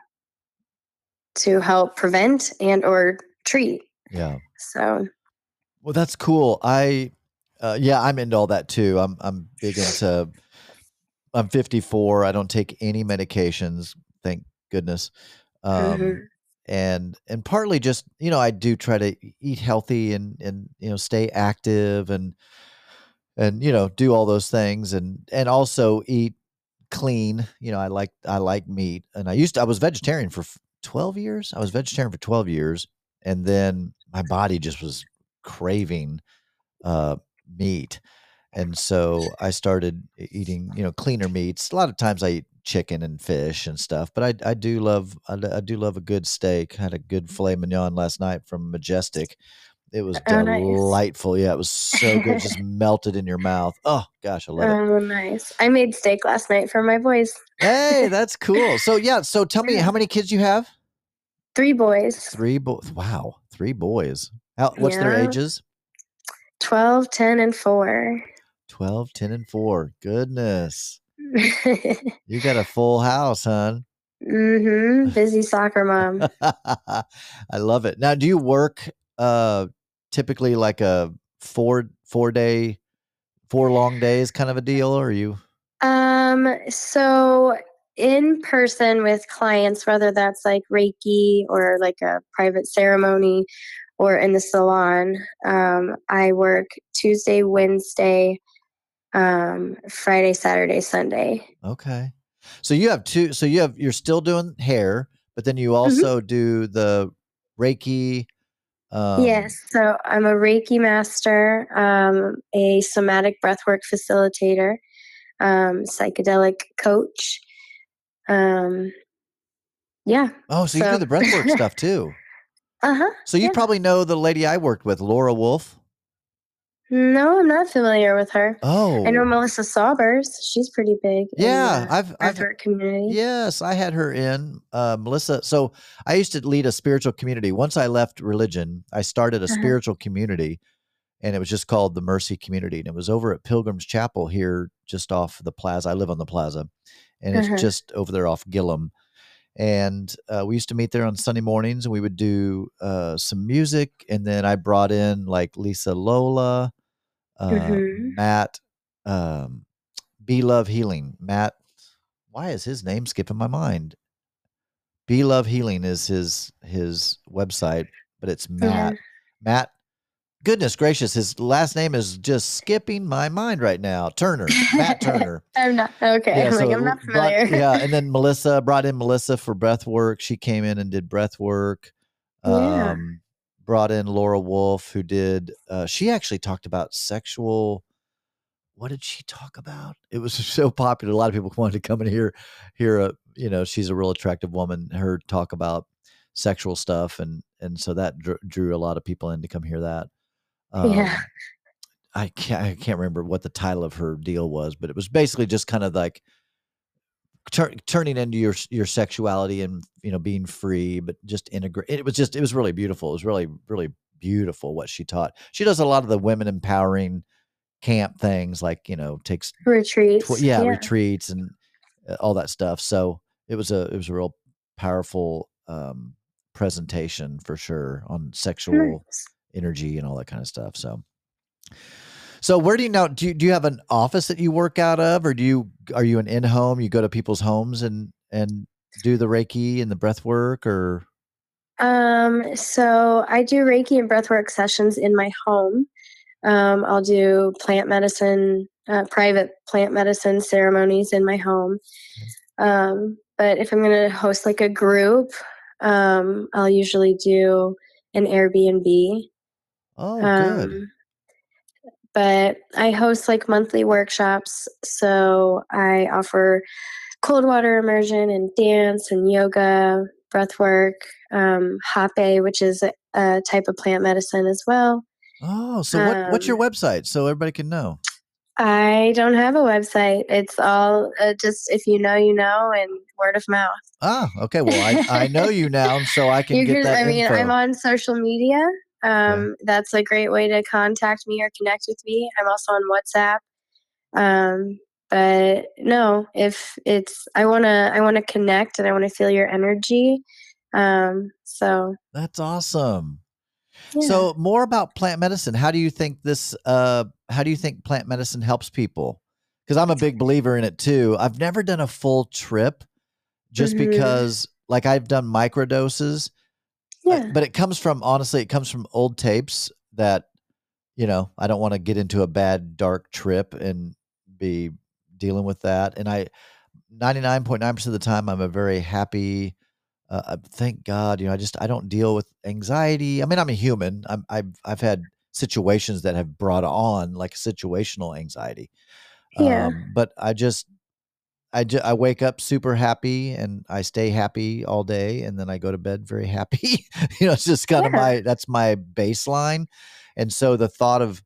[SPEAKER 3] to help prevent and or treat.
[SPEAKER 2] Yeah.
[SPEAKER 3] So
[SPEAKER 2] Well, that's cool. I, uh, yeah, I'm into all that too. I'm, I'm big into. I'm 54. I don't take any medications. Thank goodness. Um,
[SPEAKER 3] Mhm.
[SPEAKER 2] And and partly just you know I do try to eat healthy and and you know stay active and and you know do all those things and and also eat clean. You know I like I like meat and I used to I was vegetarian for 12 years. I was vegetarian for 12 years and then my body just was craving uh, meat, and so I started eating, you know, cleaner meats. A lot of times I eat chicken and fish and stuff, but I I do love i do love a good steak. Had a good filet mignon last night from Majestic. It was
[SPEAKER 3] Oh, nice.
[SPEAKER 2] delightful. Yeah, it was so good, just melted in your mouth. Oh gosh, I love it.
[SPEAKER 3] Oh, nice. I made steak last night for my boys.
[SPEAKER 2] Hey, that's cool. So yeah, so tell me how many kids you have?
[SPEAKER 3] Three boys,
[SPEAKER 2] Three boys. Wow, three boys. How, what's their ages?
[SPEAKER 3] 12, 10, and 4.
[SPEAKER 2] 12, 10, and 4. Goodness. You got a full house, hon.
[SPEAKER 3] hmm Busy soccer mom.
[SPEAKER 2] I love it. Now, do you work uh typically like a four four day four long days kind of a deal or are you
[SPEAKER 3] Um, so in person with clients, whether that's like Reiki or like a private ceremony or in the salon, um, I work Tuesday, Wednesday, um, Friday, Saturday, Sunday.
[SPEAKER 2] okay. So you have two so you have you're still doing hair, but then
[SPEAKER 3] Mm-hmm.
[SPEAKER 2] you also do the Reiki um
[SPEAKER 3] yes, so I'm a Reiki master, um, a somatic breathwork facilitator, um, psychedelic coach. Um, yeah.
[SPEAKER 2] Oh, so, you do
[SPEAKER 3] so-
[SPEAKER 2] the breathwork stuff too.
[SPEAKER 3] Uh huh.
[SPEAKER 2] So you
[SPEAKER 3] Yeah.
[SPEAKER 2] probably know the lady I worked with, Laura Wolf.
[SPEAKER 3] No, I'm not familiar with her.
[SPEAKER 2] Oh.
[SPEAKER 3] I know Melissa Saubers. She's pretty big.
[SPEAKER 2] Yeah,
[SPEAKER 3] the
[SPEAKER 2] I've I've
[SPEAKER 3] breathwork community.
[SPEAKER 2] Yes, I had her in, uh, Melissa. So I used to lead a spiritual community. Once I left religion, I started a
[SPEAKER 3] Uh-huh.
[SPEAKER 2] spiritual community, and it was just called the Mercy Community, and it was over at Pilgrim's Chapel here, just off the plaza. I live on the plaza, and it's
[SPEAKER 3] Uh-huh.
[SPEAKER 2] just over there off Gillham. And uh, we used to meet there on Sunday mornings, and we would do uh, some music, and then I brought in like Lisa Lola, uh,
[SPEAKER 3] Mhm.
[SPEAKER 2] Matt, um, Be Love Healing, Matt why is his name skipping my mind? Be Love Healing is his his website, but it's Matt. Matt. Goodness gracious, his last name is just skipping my mind right now. Turner, Matt Turner.
[SPEAKER 3] I'm not okay. I'm like I'm not
[SPEAKER 2] brought-
[SPEAKER 3] familiar.
[SPEAKER 2] yeah, and then Melissa brought in Melissa for breath work. She came in and did breath work.
[SPEAKER 3] Yeah.
[SPEAKER 2] Brought in Laura Wolf, who did. Uh, she actually talked about sexual. What did she talk about? It was so popular. A lot of people wanted to come and hear, hear a. You know, she's a real attractive woman. Her talk about sexual stuff, and and so that drew, drew a lot of people in to come hear that.
[SPEAKER 3] Yeah.
[SPEAKER 2] Um, I can't I can't remember what the title of her deal was, but it was basically just kind of like tur- turning into your your sexuality and you know being free, but just integrate. It was just it was really beautiful. It was really really beautiful what she taught. She does a lot of the women empowering camp things, like you know takes
[SPEAKER 3] Retreats.
[SPEAKER 2] tw- yeah, retreats and uh, all that stuff. So it was a it was a real powerful um, presentation for sure on sexual
[SPEAKER 3] Nice.
[SPEAKER 2] energy and all that kind of stuff. So, so where do you now? Do you, do you have an office that you work out of, or do you are you an in home? You go to people's homes and and do the Reiki and the breath work or?
[SPEAKER 3] Um, so I do Reiki and breath work sessions in my home. Um, I'll do plant medicine, uh, private plant medicine ceremonies in my home. Um, but if I'm going to host like a group, um, I'll usually do an Airbnb.
[SPEAKER 2] Oh, good.
[SPEAKER 3] But I host like monthly workshops. So I offer cold water immersion and dance and yoga, breath work, um, hape, which is a, a type of plant medicine as well.
[SPEAKER 2] Oh, so what, what's your
[SPEAKER 3] Um,
[SPEAKER 2] website so everybody can know?
[SPEAKER 3] I don't have a website. It's all uh, just if you know, you know, and word of mouth.
[SPEAKER 2] Ah, okay. Well, I, I know you now, so I can get that
[SPEAKER 3] I mean, I'm on social media. Um, That's a great way to contact me or connect with me. I'm also on WhatsApp. Um, but no, if it's, I want to, I want to connect and I want to feel your energy. Um, so
[SPEAKER 2] That's awesome.
[SPEAKER 3] yeah.
[SPEAKER 2] So more about plant medicine. How do you think this uh how do you think plant medicine helps people? Cuz I'm a big believer in it too. I've never done a full trip just
[SPEAKER 3] Mhm.
[SPEAKER 2] because like I've done microdoses,
[SPEAKER 3] yeah.
[SPEAKER 2] but it comes from honestly it comes from old tapes that you know, I don't want to get into a bad dark trip and be dealing with that. And I 99.9% of the time I'm a very happy uh, uh, thank God, you know, I just I don't deal with anxiety. I mean, I'm a human. I'm I've I've had situations that have brought on like situational anxiety.
[SPEAKER 3] Yeah.
[SPEAKER 2] Um, but I just I ju- I wake up super happy and I stay happy all day and then I go to bed very happy. you know, it's just kind of
[SPEAKER 3] Yeah.
[SPEAKER 2] my that's my baseline. And so the thought of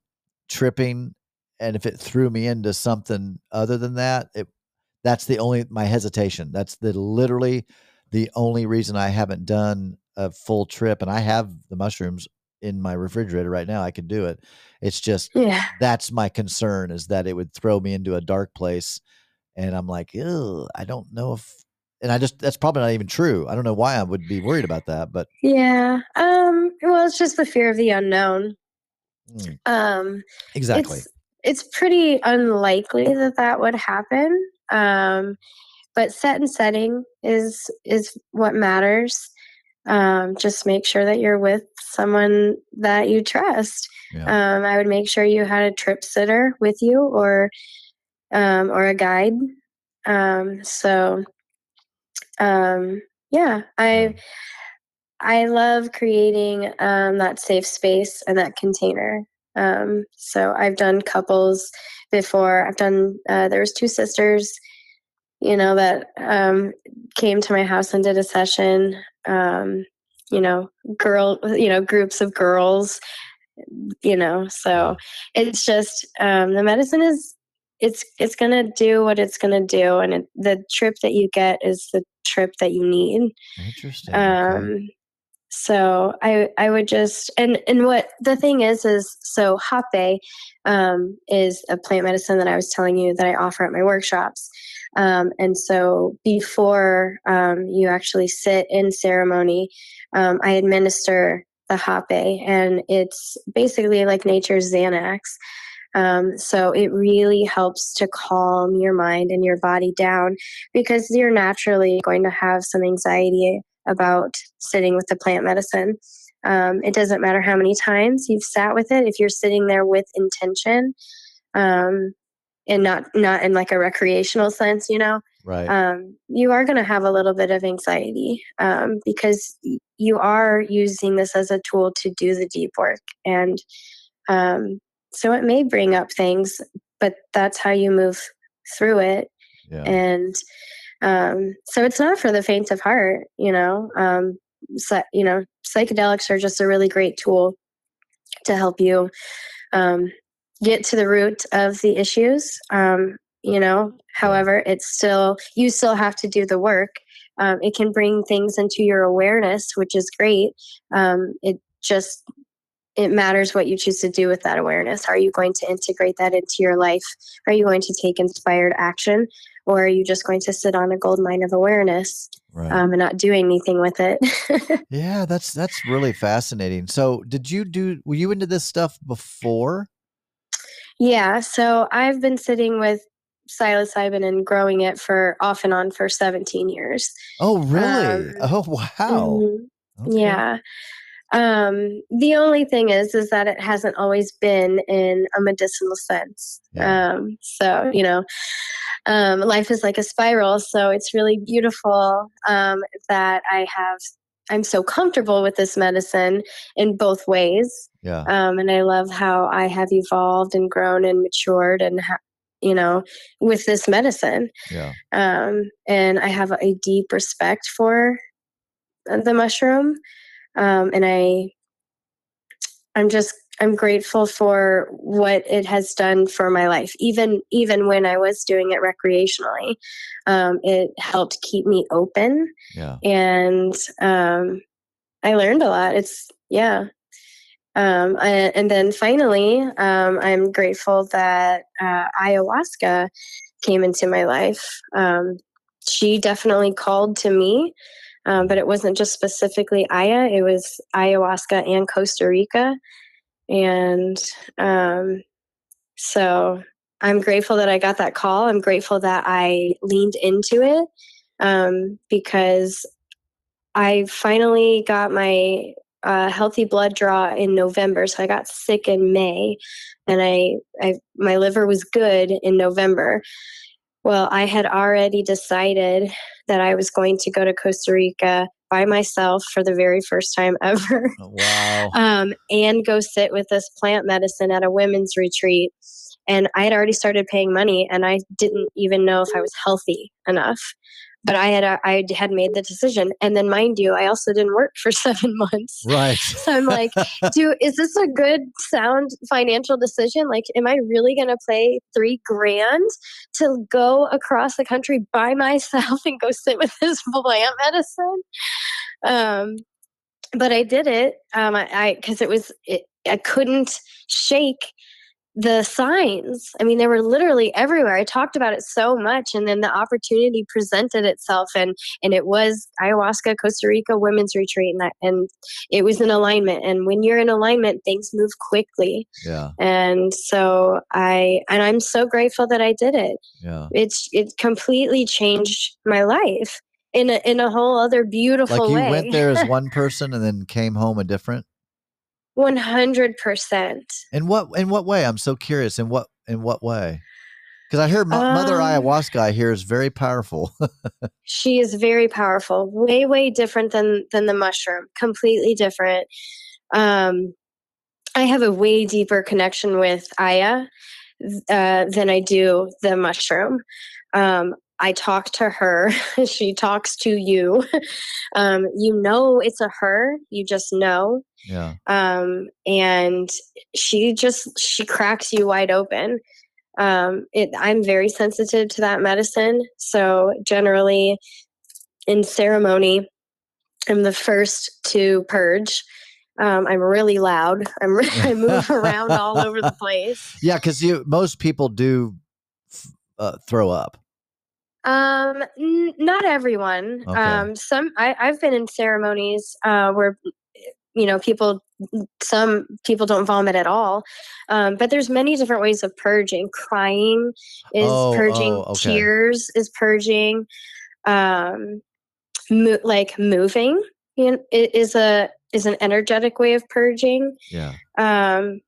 [SPEAKER 2] tripping and if it threw me into something other than that, it that's the only my hesitation. That's the literally the only reason I haven't done a full trip and I have the mushrooms in my refrigerator right now. I could do it. It's just
[SPEAKER 3] Yeah.
[SPEAKER 2] that's my concern is that it would throw me into a dark place and I'm like, ew, I don't know if and I just that's probably not even true. I don't know why I would be worried about that, but
[SPEAKER 3] Yeah. Um, well, it's just the fear of the unknown.
[SPEAKER 2] mm,
[SPEAKER 3] Um,
[SPEAKER 2] exactly.
[SPEAKER 3] it's it's pretty unlikely that that would happen. Um, but set and setting is is what matters. Um, just make sure that you're with someone that you trust.
[SPEAKER 2] Yeah.
[SPEAKER 3] Um, I would make sure you had a trip sitter with you or um, or a guide. Um, so um, yeah, I. I love creating um, that safe space and that container. Um, so I've done couples before. I've done. Uh, there was two sisters, you know, that um, came to my house and did a session. Um, you know, girl, you know, groups of girls. You know, so it's just um, the medicine is. It's it's gonna do what it's gonna do, and it, the trip that you get is the trip that you need.
[SPEAKER 2] Interesting. okay.
[SPEAKER 3] Um, so I I would just and and what the thing is is so hape um, is a plant medicine that I was telling you that I offer at my workshops. Um, and so before um, you actually sit in ceremony, um, I administer the hape, and it's basically like nature's Xanax. Um, so it really helps to calm your mind and your body down because you're naturally going to have some anxiety about sitting with the plant medicine. Um, it doesn't matter how many times you've sat with it. If you're sitting there with intention, um, and not not in like a recreational sense, you know,
[SPEAKER 2] right.
[SPEAKER 3] um, you are going to have a little bit of anxiety um, because you are using this as a tool to do the deep work, and um, so it may bring up things, but that's how you move through it.
[SPEAKER 2] Yeah.
[SPEAKER 3] and um, so it's not for the faint of heart you know um, so, you know psychedelics are just a really great tool to help you um, get to the root of the issues um, you know however it's still you still have to do the work. Um, it can bring things into your awareness which is great. Um, it just it matters what you choose to do with that awareness are you going to integrate that into your life are you going to take inspired action or are you just going to sit on a gold mine of awareness
[SPEAKER 2] right.
[SPEAKER 3] um, and not do anything with it
[SPEAKER 2] yeah, that's that's really fascinating. So, did you do were you into this stuff before?
[SPEAKER 3] yeah so i've been sitting with psilocybin and growing it for off and on for 17 years.
[SPEAKER 2] Oh, really? Um, oh, wow.
[SPEAKER 3] Mm-hmm. Okay. Yeah. Um, the only thing is, is that it hasn't always been in a medicinal sense. Yeah. Um, so, you know, um, life is like a spiral. So it's really beautiful um, that I have, I'm so comfortable with this medicine in both ways.
[SPEAKER 2] Yeah.
[SPEAKER 3] Um, and I love how I have evolved and grown and matured and, ha- you know, with this medicine.
[SPEAKER 2] Yeah.
[SPEAKER 3] Um, and I have a deep respect for the mushroom um, and I I'm just I'm grateful for what it has done for my life. Even even when I was doing it recreationally, um, it helped keep me open.
[SPEAKER 2] Yeah,
[SPEAKER 3] and um, I learned a lot. It's yeah. Um, I, and then finally, um, I'm grateful that uh, ayahuasca came into my life. Um, she definitely called to me um, but it wasn't just specifically Aya, it was ayahuasca and Costa Rica. And um, so I'm grateful that I got that call. I'm grateful that I leaned into it um, because I finally got my uh, healthy blood draw in November. So I got sick in May, and I, I my liver was good in November. Well, I had already decided that I was going to go to Costa Rica by myself for the very first time ever.
[SPEAKER 2] Oh, wow.
[SPEAKER 3] um, and go sit with this plant medicine at a women's retreat. And I had already started paying money and I didn't even know if I was healthy enough but I had I had made the decision, and then mind you, I also didn't work for seven months.
[SPEAKER 2] Right.
[SPEAKER 3] So I'm like, do is this a good sound financial decision? Like, am I really going to pay three grand to go across the country by myself and go sit with this plant medicine? Um, but I did it. Um, I because it was it, I couldn't shake the signs. I mean they were literally everywhere. I talked about it so much and then the opportunity presented itself and and it was ayahuasca costa rica women's retreat and that, and it was in alignment. And when you're in alignment things move quickly.
[SPEAKER 2] Yeah.
[SPEAKER 3] And so i and i'm so grateful that i did it.
[SPEAKER 2] Yeah.
[SPEAKER 3] It's it completely changed my life in a in a whole other beautiful
[SPEAKER 2] like you
[SPEAKER 3] way.
[SPEAKER 2] went there as one person and then came home a different
[SPEAKER 3] one hundred percent.
[SPEAKER 2] In what in what way? I'm so curious. In what in what way? Because I hear um, Mother Ayahuasca. I hear is very powerful.
[SPEAKER 3] she is very powerful. Way way different than than the mushroom. Completely different. Um, I have a way deeper connection with Aya uh, than I do the mushroom. Um, I talk to her. she talks to you. Um, you know it's a her. You just know.
[SPEAKER 2] Yeah.
[SPEAKER 3] Um, and she just she cracks you wide open. Um, it, I'm very sensitive to that medicine. So generally, in ceremony, I'm the first to purge. Um, I'm really loud. I'm I move around all over the place.
[SPEAKER 2] Yeah, because you most people do uh, throw up.
[SPEAKER 3] Um, n- not everyone. Okay. Um, some I, I've been in ceremonies uh, where you know people some people don't vomit at all um, but there's many different ways of purging crying is oh, purging oh, okay. tears is purging um, mo- like moving you know, is a is an energetic way of purging
[SPEAKER 2] yeah
[SPEAKER 3] um,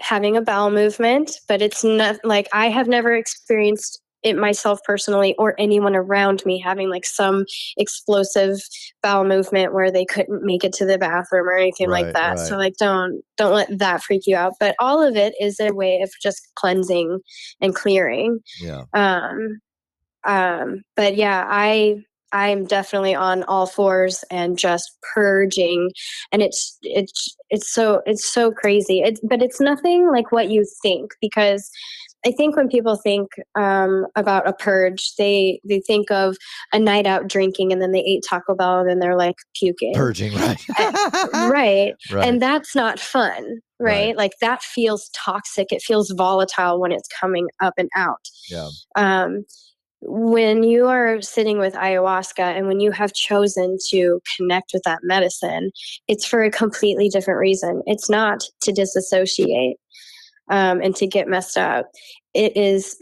[SPEAKER 3] having a bowel movement but it's not like i have never experienced it myself personally or anyone around me having like some explosive bowel movement where they couldn't make it to the bathroom or anything right, like that. Right. So like don't don't let that freak you out. But all of it is a way of just cleansing and clearing.
[SPEAKER 2] Yeah.
[SPEAKER 3] Um um but yeah, I I'm definitely on all fours and just purging and it's it's it's so it's so crazy. It's but it's nothing like what you think because I think when people think um, about a purge, they they think of a night out drinking and then they ate Taco Bell and then they're like puking.
[SPEAKER 2] Purging, right?
[SPEAKER 3] right. right. And that's not fun, right? right? Like that feels toxic. It feels volatile when it's coming up and out.
[SPEAKER 2] Yeah.
[SPEAKER 3] Um, when you are sitting with ayahuasca and when you have chosen to connect with that medicine, it's for a completely different reason. It's not to disassociate um, and to get messed up. It is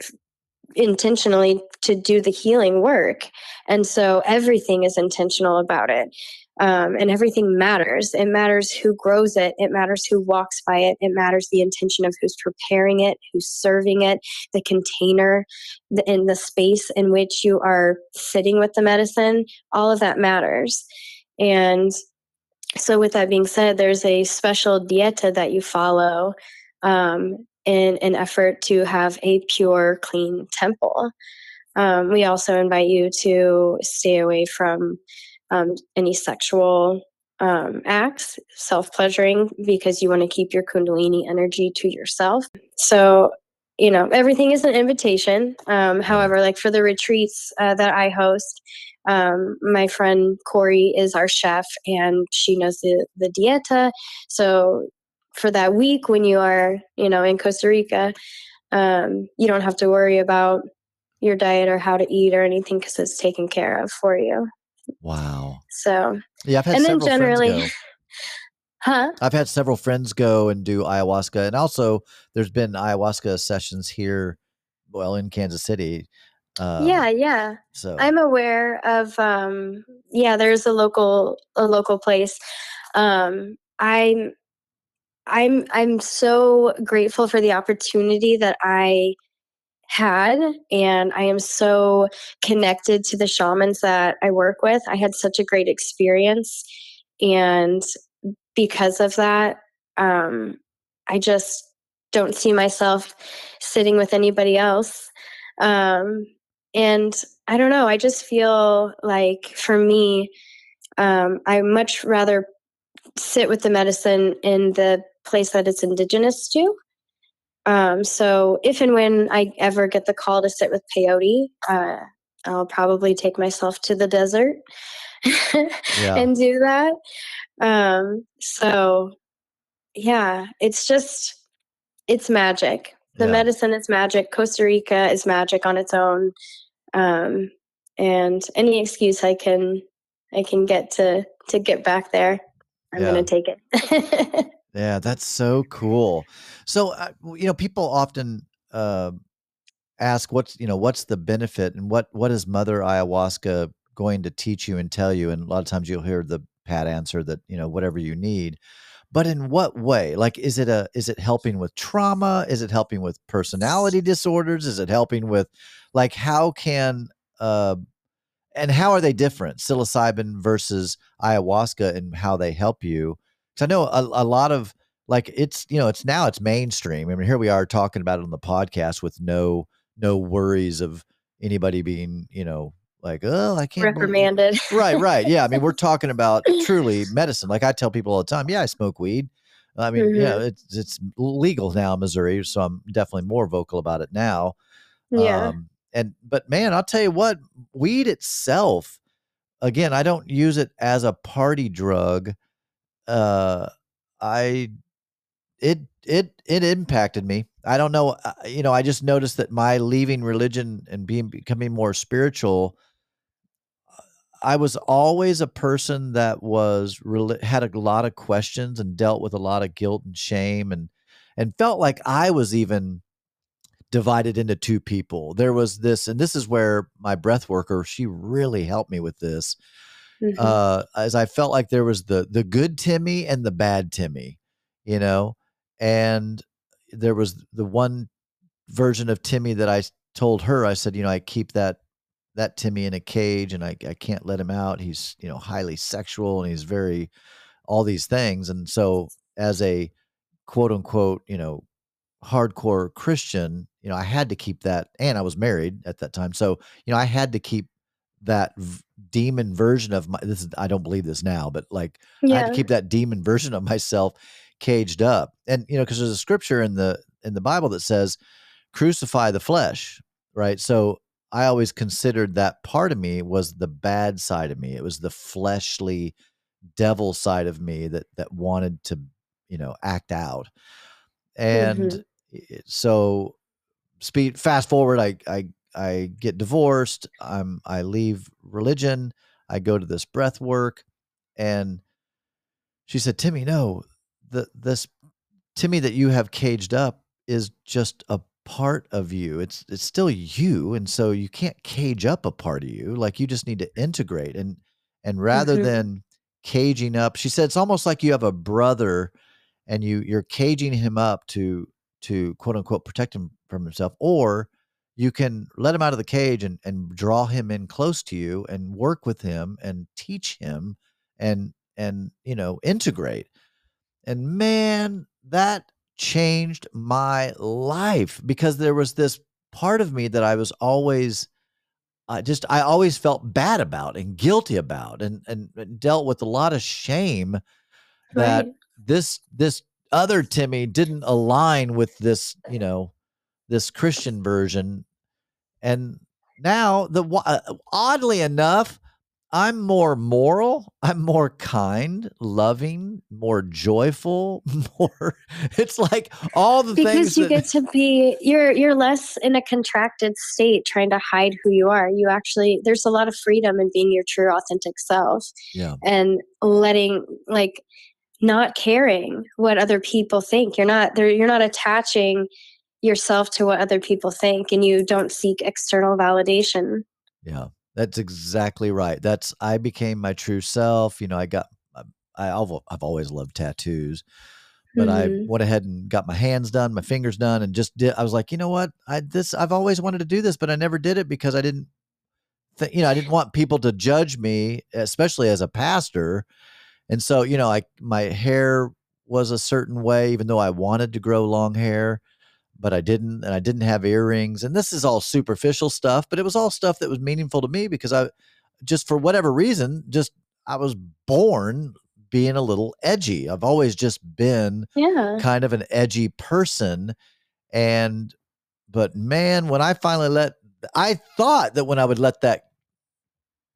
[SPEAKER 3] intentionally to do the healing work. And so everything is intentional about it. Um, and everything matters. It matters who grows it. It matters who walks by it. It matters the intention of who's preparing it, who's serving it, the container, the, in the space in which you are sitting with the medicine. All of that matters. And so, with that being said, there's a special dieta that you follow um, in an effort to have a pure, clean temple. Um, we also invite you to stay away from um, any sexual um, acts, self pleasuring, because you want to keep your Kundalini energy to yourself. So, you know, everything is an invitation. Um, however, like for the retreats uh, that I host, um, my friend Corey is our chef and she knows the, the dieta. So for that week when you are, you know, in Costa Rica, um, you don't have to worry about your diet or how to eat or anything because it's taken care of for you.
[SPEAKER 2] Wow.
[SPEAKER 3] So
[SPEAKER 2] yeah, I've had and then generally,
[SPEAKER 3] huh?
[SPEAKER 2] I've had several friends go and do ayahuasca, and also there's been ayahuasca sessions here, well, in Kansas City.
[SPEAKER 3] Um, yeah, yeah. So I'm aware of. Um, yeah, there's a local a local place. Um, I'm I'm I'm so grateful for the opportunity that I had and I am so connected to the shamans that I work with. I had such a great experience and because of that um, I just don't see myself sitting with anybody else. Um, and I don't know, I just feel like for me um, I much rather sit with the medicine in the place that it's indigenous to. Um, so if and when I ever get the call to sit with peyote, uh, I'll probably take myself to the desert yeah. and do that. Um, so yeah, it's just it's magic. The yeah. medicine is magic. Costa Rica is magic on its own. Um, and any excuse I can I can get to to get back there, I'm yeah. going to take it.
[SPEAKER 2] Yeah, that's so cool. So, uh, you know, people often uh, ask, "What's you know, what's the benefit, and what what is Mother Ayahuasca going to teach you and tell you?" And a lot of times you'll hear the pat answer that you know, whatever you need. But in what way? Like, is it a is it helping with trauma? Is it helping with personality disorders? Is it helping with, like, how can uh, and how are they different? Psilocybin versus ayahuasca, and how they help you because I know a, a lot of like it's you know it's now it's mainstream. I mean, here we are talking about it on the podcast with no no worries of anybody being you know like oh I can't
[SPEAKER 3] reprimanded.
[SPEAKER 2] right, right, yeah. I mean, we're talking about truly medicine. Like I tell people all the time, yeah, I smoke weed. I mean, mm-hmm. yeah, it's it's legal now in Missouri, so I'm definitely more vocal about it now.
[SPEAKER 3] Yeah. Um,
[SPEAKER 2] and but man, I'll tell you what, weed itself, again, I don't use it as a party drug uh, I it it it impacted me. I don't know, uh, you know, I just noticed that my leaving religion and being becoming more spiritual I was always a person that was had a lot of questions and dealt with a lot of guilt and shame and and felt like I was even divided into two people. There was this and this is where my breath worker she really helped me with this mm-hmm. uh, as I felt like there was the the good Timmy and the bad Timmy, you know, and there was the one version of Timmy that I told her. I said, you know, I keep that that Timmy in a cage and I, I can't let him out. He's, you know, highly sexual and he's very all these things. And so as a quote unquote, you know, hardcore Christian, you know, I had to keep that and I was married at that time. So, you know, I had to keep that v- demon version of my this is I don't believe this now, but like yeah. I had to keep that demon version of myself caged up. And you know, because there's a scripture in the in the Bible that says, crucify the flesh, right? So I always considered that part of me was the bad side of me. It was the fleshly devil side of me that that wanted to, you know, act out. And mm-hmm. so speed fast forward, I I I get divorced. I'm I leave religion. I go to this breath work, and she said, "Timmy, no, the this Timmy that you have caged up is just a part of you. It's it's still you, and so you can't cage up a part of you. Like you just need to integrate and and rather
[SPEAKER 3] Mhm.
[SPEAKER 2] than caging up, she said it's almost like you have a brother and you you're caging him up to to quote unquote protect him from himself, or you can let him out of the cage and and draw him in close to you and work with him and teach him and and you know integrate and man, that changed my life because there was this part of me that I was always I just I always felt bad about and guilty about and and, and dealt with a lot of shame that
[SPEAKER 3] Right.
[SPEAKER 2] this this other Timmy didn't align with this, you know, this Christian version and now the uh, oddly enough I'm more moral, I'm more kind, loving, more joyful, more it's like all the
[SPEAKER 3] Because
[SPEAKER 2] things
[SPEAKER 3] you
[SPEAKER 2] that
[SPEAKER 3] get to be you're you're less in a contracted state trying to hide who you are. You actually there's a lot of freedom in being your true authentic self
[SPEAKER 2] yeah,
[SPEAKER 3] and letting like not caring what other people think. You're not there you're not attaching yourself to what other people think and you don't seek external validation.
[SPEAKER 2] yeah. That's exactly right. That's I became my true self, you know, I got I I've, I've always loved tattoos, but I
[SPEAKER 3] Mhm.
[SPEAKER 2] went ahead and got my hands done, my fingers done and just did I was like, "You know what? I this I've always wanted to do this, but I never did it because I didn't th- you know, I didn't want people to judge me, especially as a pastor. And so, you know, I my hair was a certain way, even though I wanted to grow long hair, but I didn't, and I didn't have earrings. And this is all superficial stuff, but it was all stuff that was meaningful to me because I just for whatever reason, just I was born being a little edgy. I've always just been
[SPEAKER 3] Yeah.
[SPEAKER 2] kind of an edgy person. And but man, when I finally let I thought that when I would let that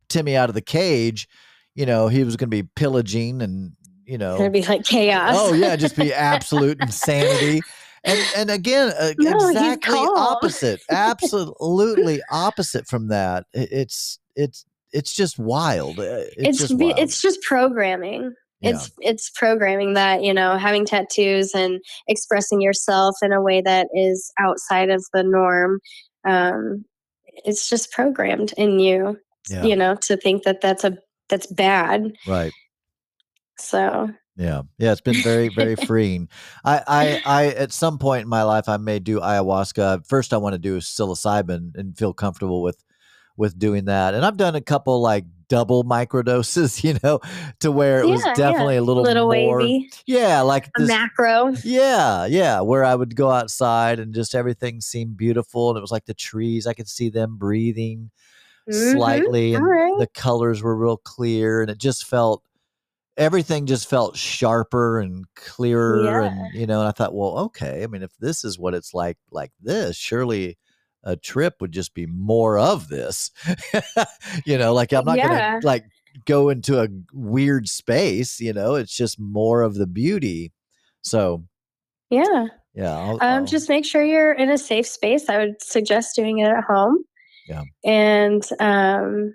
[SPEAKER 2] Timmy out of the cage, you know, he was going to be pillaging and, you know,
[SPEAKER 3] gonna be like chaos.
[SPEAKER 2] oh yeah, just be absolute insanity. And and again, uh,
[SPEAKER 3] No,
[SPEAKER 2] exactly opposite. Absolutely opposite from that. It's it's it's just wild. Uh, It's,
[SPEAKER 3] it's
[SPEAKER 2] just wild.
[SPEAKER 3] it's just programming.
[SPEAKER 2] Yeah.
[SPEAKER 3] It's it's programming that you know having tattoos and expressing yourself in a way that is outside of the norm. Um, it's just programmed in you,
[SPEAKER 2] yeah,
[SPEAKER 3] you know, to think that that's a that's bad.
[SPEAKER 2] right.
[SPEAKER 3] So
[SPEAKER 2] Yeah. Yeah. It's been very, very freeing. I, I, I, at some point in my life, I may do ayahuasca. First, I want to do psilocybin and feel comfortable with, with doing that. And I've done a couple like double microdoses, you know, to where it was
[SPEAKER 3] Yeah, yeah.
[SPEAKER 2] definitely a little,
[SPEAKER 3] little
[SPEAKER 2] more.
[SPEAKER 3] wavy,
[SPEAKER 2] Yeah. Like
[SPEAKER 3] a
[SPEAKER 2] this.
[SPEAKER 3] macro.
[SPEAKER 2] yeah. Yeah. Where I would go outside and just everything seemed beautiful. And it was like the trees, I could see them breathing
[SPEAKER 3] Mhm.
[SPEAKER 2] slightly and
[SPEAKER 3] right.
[SPEAKER 2] the colors were real clear and it just felt everything just felt sharper and clearer
[SPEAKER 3] Yeah.
[SPEAKER 2] and you know and i thought well okay i mean if this is what it's like like this surely a trip would just be more of this you know like i'm not
[SPEAKER 3] Yeah.
[SPEAKER 2] gonna like go into a weird space you know it's just more of the beauty so
[SPEAKER 3] Yeah.
[SPEAKER 2] yeah I'll,
[SPEAKER 3] Um,
[SPEAKER 2] I'll-
[SPEAKER 3] just make sure you're in a safe space. I would suggest doing it at home.
[SPEAKER 2] Yeah.
[SPEAKER 3] And um,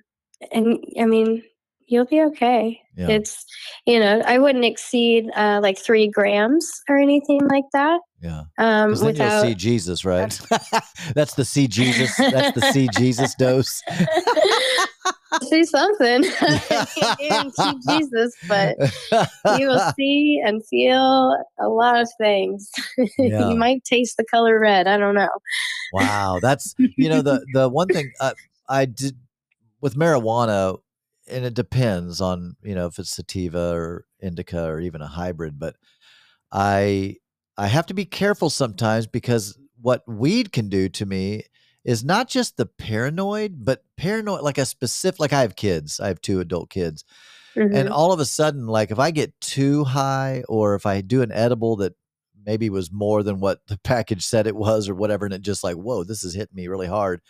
[SPEAKER 3] and I mean, you'll be okay.
[SPEAKER 2] yeah
[SPEAKER 3] It's you know, I wouldn't exceed uh, like three grams or anything like that.
[SPEAKER 2] yeah
[SPEAKER 3] Um,
[SPEAKER 2] then
[SPEAKER 3] without
[SPEAKER 2] you'll see jesus right that's the see jesus that's the see jesus dose
[SPEAKER 3] see something. see Jesus, but you will see and feel a lot of things.
[SPEAKER 2] Yeah.
[SPEAKER 3] you might taste the color red. I don't know.
[SPEAKER 2] Wow, that's you know the the one thing uh, I did with marijuana, and it depends on you know if it's sativa or indica or even a hybrid, but I I have to be careful sometimes because what weed can do to me is not just the paranoid, but paranoid like a specific like I have kids, I have two adult kids, and
[SPEAKER 3] Mhm.
[SPEAKER 2] all of a sudden like if i get too high or if i do an edible that maybe was more than what the package said it was or whatever and it just like whoa this is hitting me really hard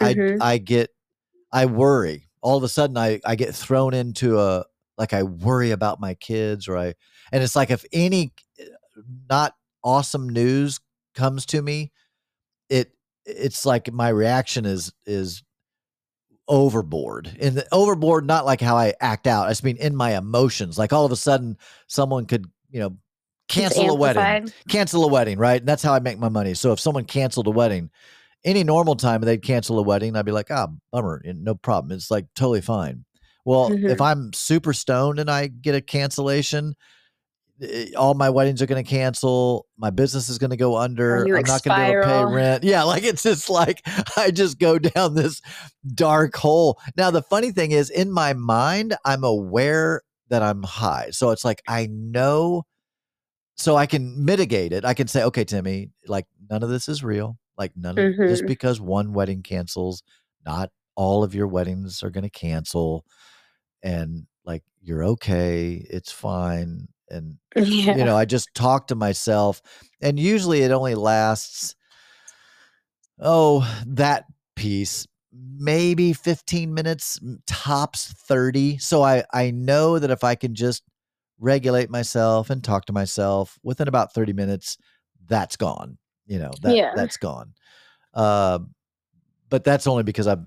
[SPEAKER 3] Mhm.
[SPEAKER 2] i i get i worry all of a sudden i i get thrown into a like i worry about my kids or i and it's like if any not awesome news comes to me it it's like my reaction is is overboard and the overboard not like how i act out i just mean in my emotions like all of a sudden someone could you know cancel a wedding. Cancel a wedding, right? And that's how I make my money. So if someone canceled a wedding, any normal time they'd cancel a wedding, I'd be like, ah, bummer, no problem. It's like totally fine. Well, mm-hmm. if I'm super stoned and I get a cancellation, eh, all my weddings are going to cancel. My business is going to go under. I'm not going to be able to pay rent. Yeah, like it's just like I just go down this dark hole. Now, the funny thing is, in my mind, I'm aware that I'm high. So it's like I know, so I can mitigate it. I can say, okay, Timmy, like none of this is real. Like none of mm-hmm. just because one wedding cancels, not all of your weddings are going to cancel and like you're okay it's fine and yeah. you know i just talk to myself and usually it only lasts oh that piece maybe 15 minutes tops 30 so i i know that if i can just regulate myself and talk to myself within about 30 minutes that's gone you know that yeah. that's gone uh, but that's only because i've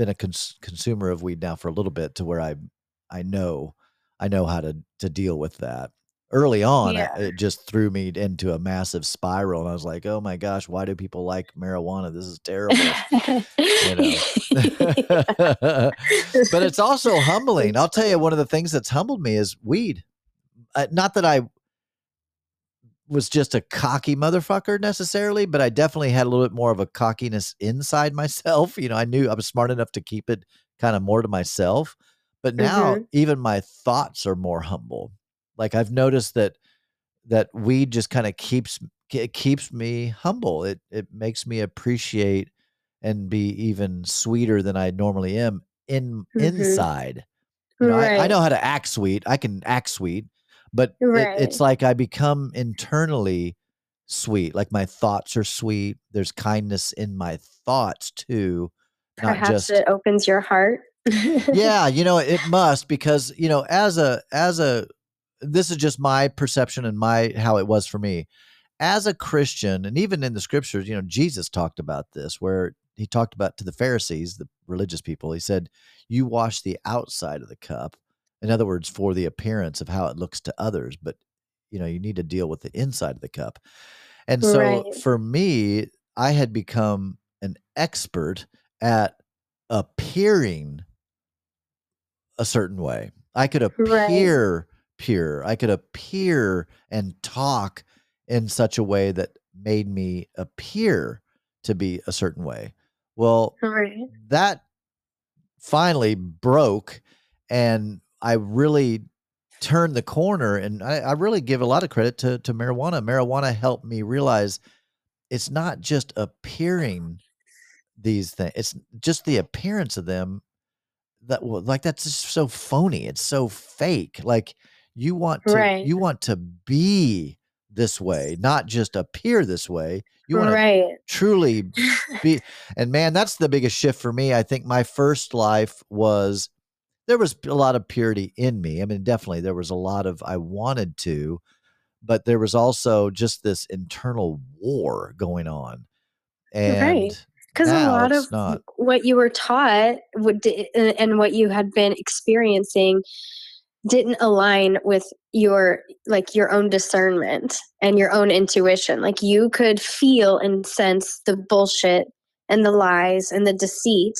[SPEAKER 2] been a cons- consumer of weed now for a little bit to where I I know I know how to to deal with that. Early on, yeah. it just threw me into a massive spiral, and I was like, "Oh my gosh, why do people like marijuana? This is terrible." but it's also humbling. I'll tell you, one of the things that's humbled me is weed. Uh, not that I was just a cocky motherfucker necessarily, but I definitely had a little bit more of a cockiness inside myself. You know, I knew I was smart enough to keep it kind of more to myself. But now mm-hmm. even my thoughts are more humble. Like I've noticed that that weed just kind of keeps it keeps me humble. It it makes me appreciate and be even sweeter than I normally am in mm-hmm. inside. You know, right. I, I know how to act sweet. I can act sweet but right. it, it's like I become internally sweet. Like my thoughts are sweet. There's kindness in my thoughts too.
[SPEAKER 3] Perhaps not just, it opens your heart.
[SPEAKER 2] yeah, you know, it must because, you know, as a as a this is just my perception and my how it was for me. As a Christian, and even in the scriptures, you know, Jesus talked about this where he talked about to the Pharisees, the religious people, he said, You wash the outside of the cup, in other words, for the appearance of how it looks to others, but you know, you need to deal with the inside of the cup. And so right. for me, I had become an expert at appearing a certain way. I could appear right. pure. I could appear and talk in such a way that made me appear to be a certain way. Well, right. that finally broke and I really turned the corner and I, I, really give a lot of credit to to marijuana. Marijuana helped me realize it's not just appearing these things, it's just the appearance of them that like that's just so phony. It's so fake. Like you want to right. you want to be this way, not just appear this way. You want right. to truly be and man, that's the biggest shift for me. I think my first life was there was a lot of purity in me. I mean, definitely there was a lot of I wanted to, but there was also just this internal war going on. And right.
[SPEAKER 3] Because a lot of not. what you were taught would, eh, and what you had been experiencing didn't align with your like your own discernment and your own intuition like you could feel and sense the bullshit and the lies and the deceit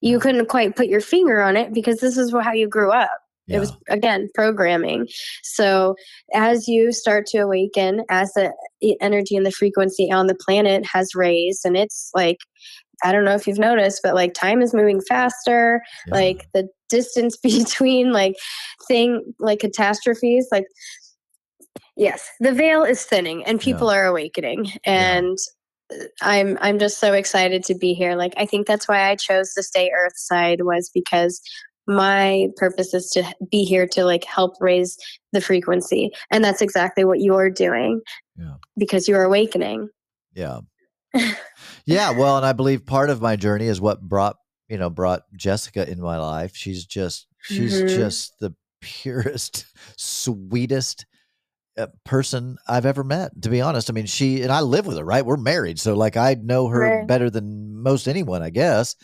[SPEAKER 3] you couldn't quite put your finger on it because this is how you grew up. Yeah. It was again programming. So as you start to awaken, as the energy and the frequency on the planet has raised, and it's like I don't know if you've noticed, but like time is moving faster. Yeah. Like the distance between like thing like catastrophes, like yes, the veil is thinning and people yeah. are awakening. And I'm I'm just so excited to be here. Like I think that's why I chose to stay earth side was because my purpose is to be here to like help raise the frequency and that's exactly what you're doing yeah. because you're awakening
[SPEAKER 2] yeah yeah well and i believe part of my journey is what brought you know brought jessica in my life she's just she's mm-hmm. just the purest sweetest person I've ever met. To be honest, I mean, she and I live with her. Right, we're married, so like I know her right. better than most anyone, I guess.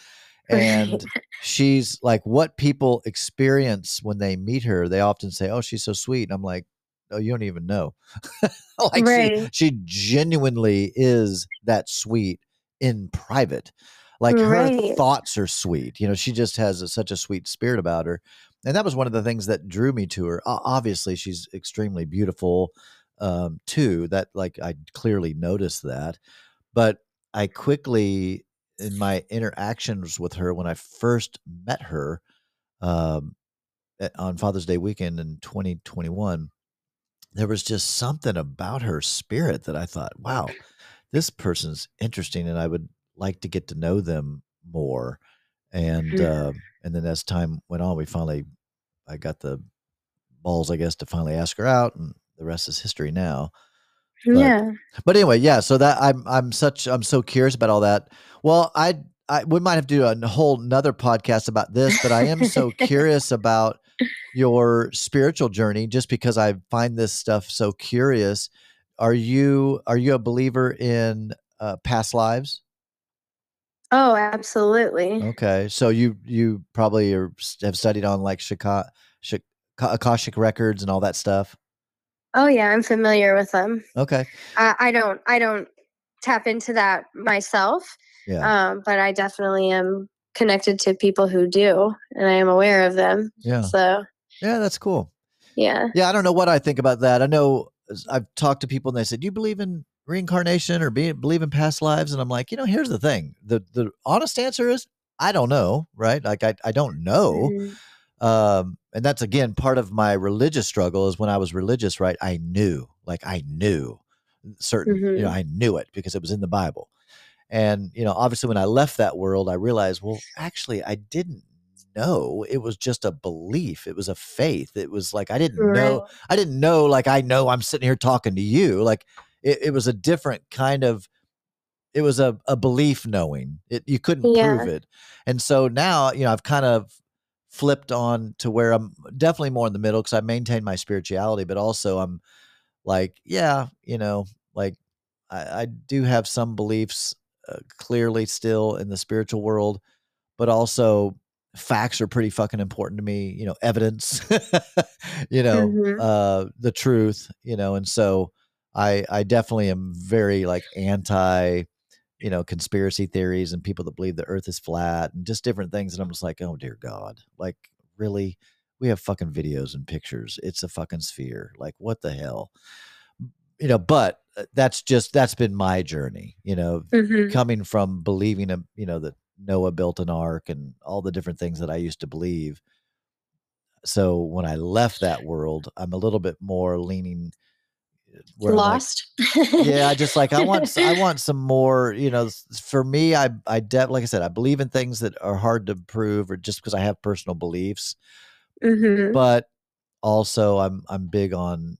[SPEAKER 2] And she's like what people experience when they meet her. They often say, "Oh, she's so sweet," and I'm like, oh, you don't even know. like
[SPEAKER 3] Right.
[SPEAKER 2] she, she genuinely is that sweet in private. Like her thoughts are sweet. You know, she just has a, such a sweet spirit about her. And that was one of the things that drew me to her. Obviously, she's extremely beautiful um, too. That like I clearly noticed that, but I quickly in my interactions with her when I first met her um, at- on Father's Day weekend in 2021, there was just something about her spirit that I thought, wow, this person's interesting, and I would like to get to know them more. And
[SPEAKER 3] Mhm.
[SPEAKER 2] uh, and then as time went on, we finally, I got the balls, I guess, to finally ask her out, and the rest is history now. But
[SPEAKER 3] Yeah.
[SPEAKER 2] but anyway, yeah. So that I'm I'm such I'm so curious about all that. Well, I I we might have to do a whole another podcast about this, but I am so curious about your spiritual journey just because I find this stuff so curious. Are you are you a believer in uh, past lives?
[SPEAKER 3] Oh, absolutely.
[SPEAKER 2] Okay, so you you probably are, have studied on like Shaka, Shak, Akashic records and all that stuff.
[SPEAKER 3] Oh yeah, I'm familiar with them.
[SPEAKER 2] Okay,
[SPEAKER 3] I, I don't I don't tap into that myself,
[SPEAKER 2] yeah,
[SPEAKER 3] um, but I definitely am connected to people who do, and I am aware of them.
[SPEAKER 2] yeah,
[SPEAKER 3] So
[SPEAKER 2] yeah. That's cool.
[SPEAKER 3] yeah.
[SPEAKER 2] Yeah, I don't know what I think about that. I know I've talked to people and they said, "Do you believe in reincarnation or be, believe in past lives?" And I'm like, you know, here's the thing: the the honest answer is I don't know, right? Like I I don't know.
[SPEAKER 3] Mhm.
[SPEAKER 2] Um, and that's again part of my religious struggle is when I was religious, right? I knew, like I knew certain, you know,
[SPEAKER 3] Mhm.
[SPEAKER 2] I knew it because it was in the Bible. And you know, obviously, when I left that world, I realized, well, actually, I didn't know. It was just a belief. It was a faith. It was like I didn't know I didn't know like I know I'm sitting here talking to you. Like it, it was a different kind of it was a, a belief knowing. It you couldn't
[SPEAKER 3] Yeah.
[SPEAKER 2] prove it. And so now, you know, I've kind of flipped on to where I'm definitely more in the middle because I maintain my spirituality, but also I'm like, yeah, you know, like I, I do have some beliefs uh, clearly still in the spiritual world, but also facts are pretty fucking important to me. You know, evidence, you know,
[SPEAKER 3] Mhm.
[SPEAKER 2] uh, the truth, you know, and so I I definitely am very like anti, you know, conspiracy theories and people that believe the Earth is flat and just different things. And I'm just like, oh dear God, like really, we have fucking videos and pictures. It's a fucking sphere. Like what the hell, you know? But uh, that's just that's been my journey, you know,
[SPEAKER 3] Mhm.
[SPEAKER 2] coming from believing a you know that Noah built an ark and all the different things that I used to believe. So when I left that world, I'm a little bit more leaning I'm like,
[SPEAKER 3] Lost.
[SPEAKER 2] yeah, I just like I want I want some more, you know, for me I I de- like I said I believe in things that are hard to prove or just because I have personal beliefs,
[SPEAKER 3] Mhm.
[SPEAKER 2] but also I'm I'm big on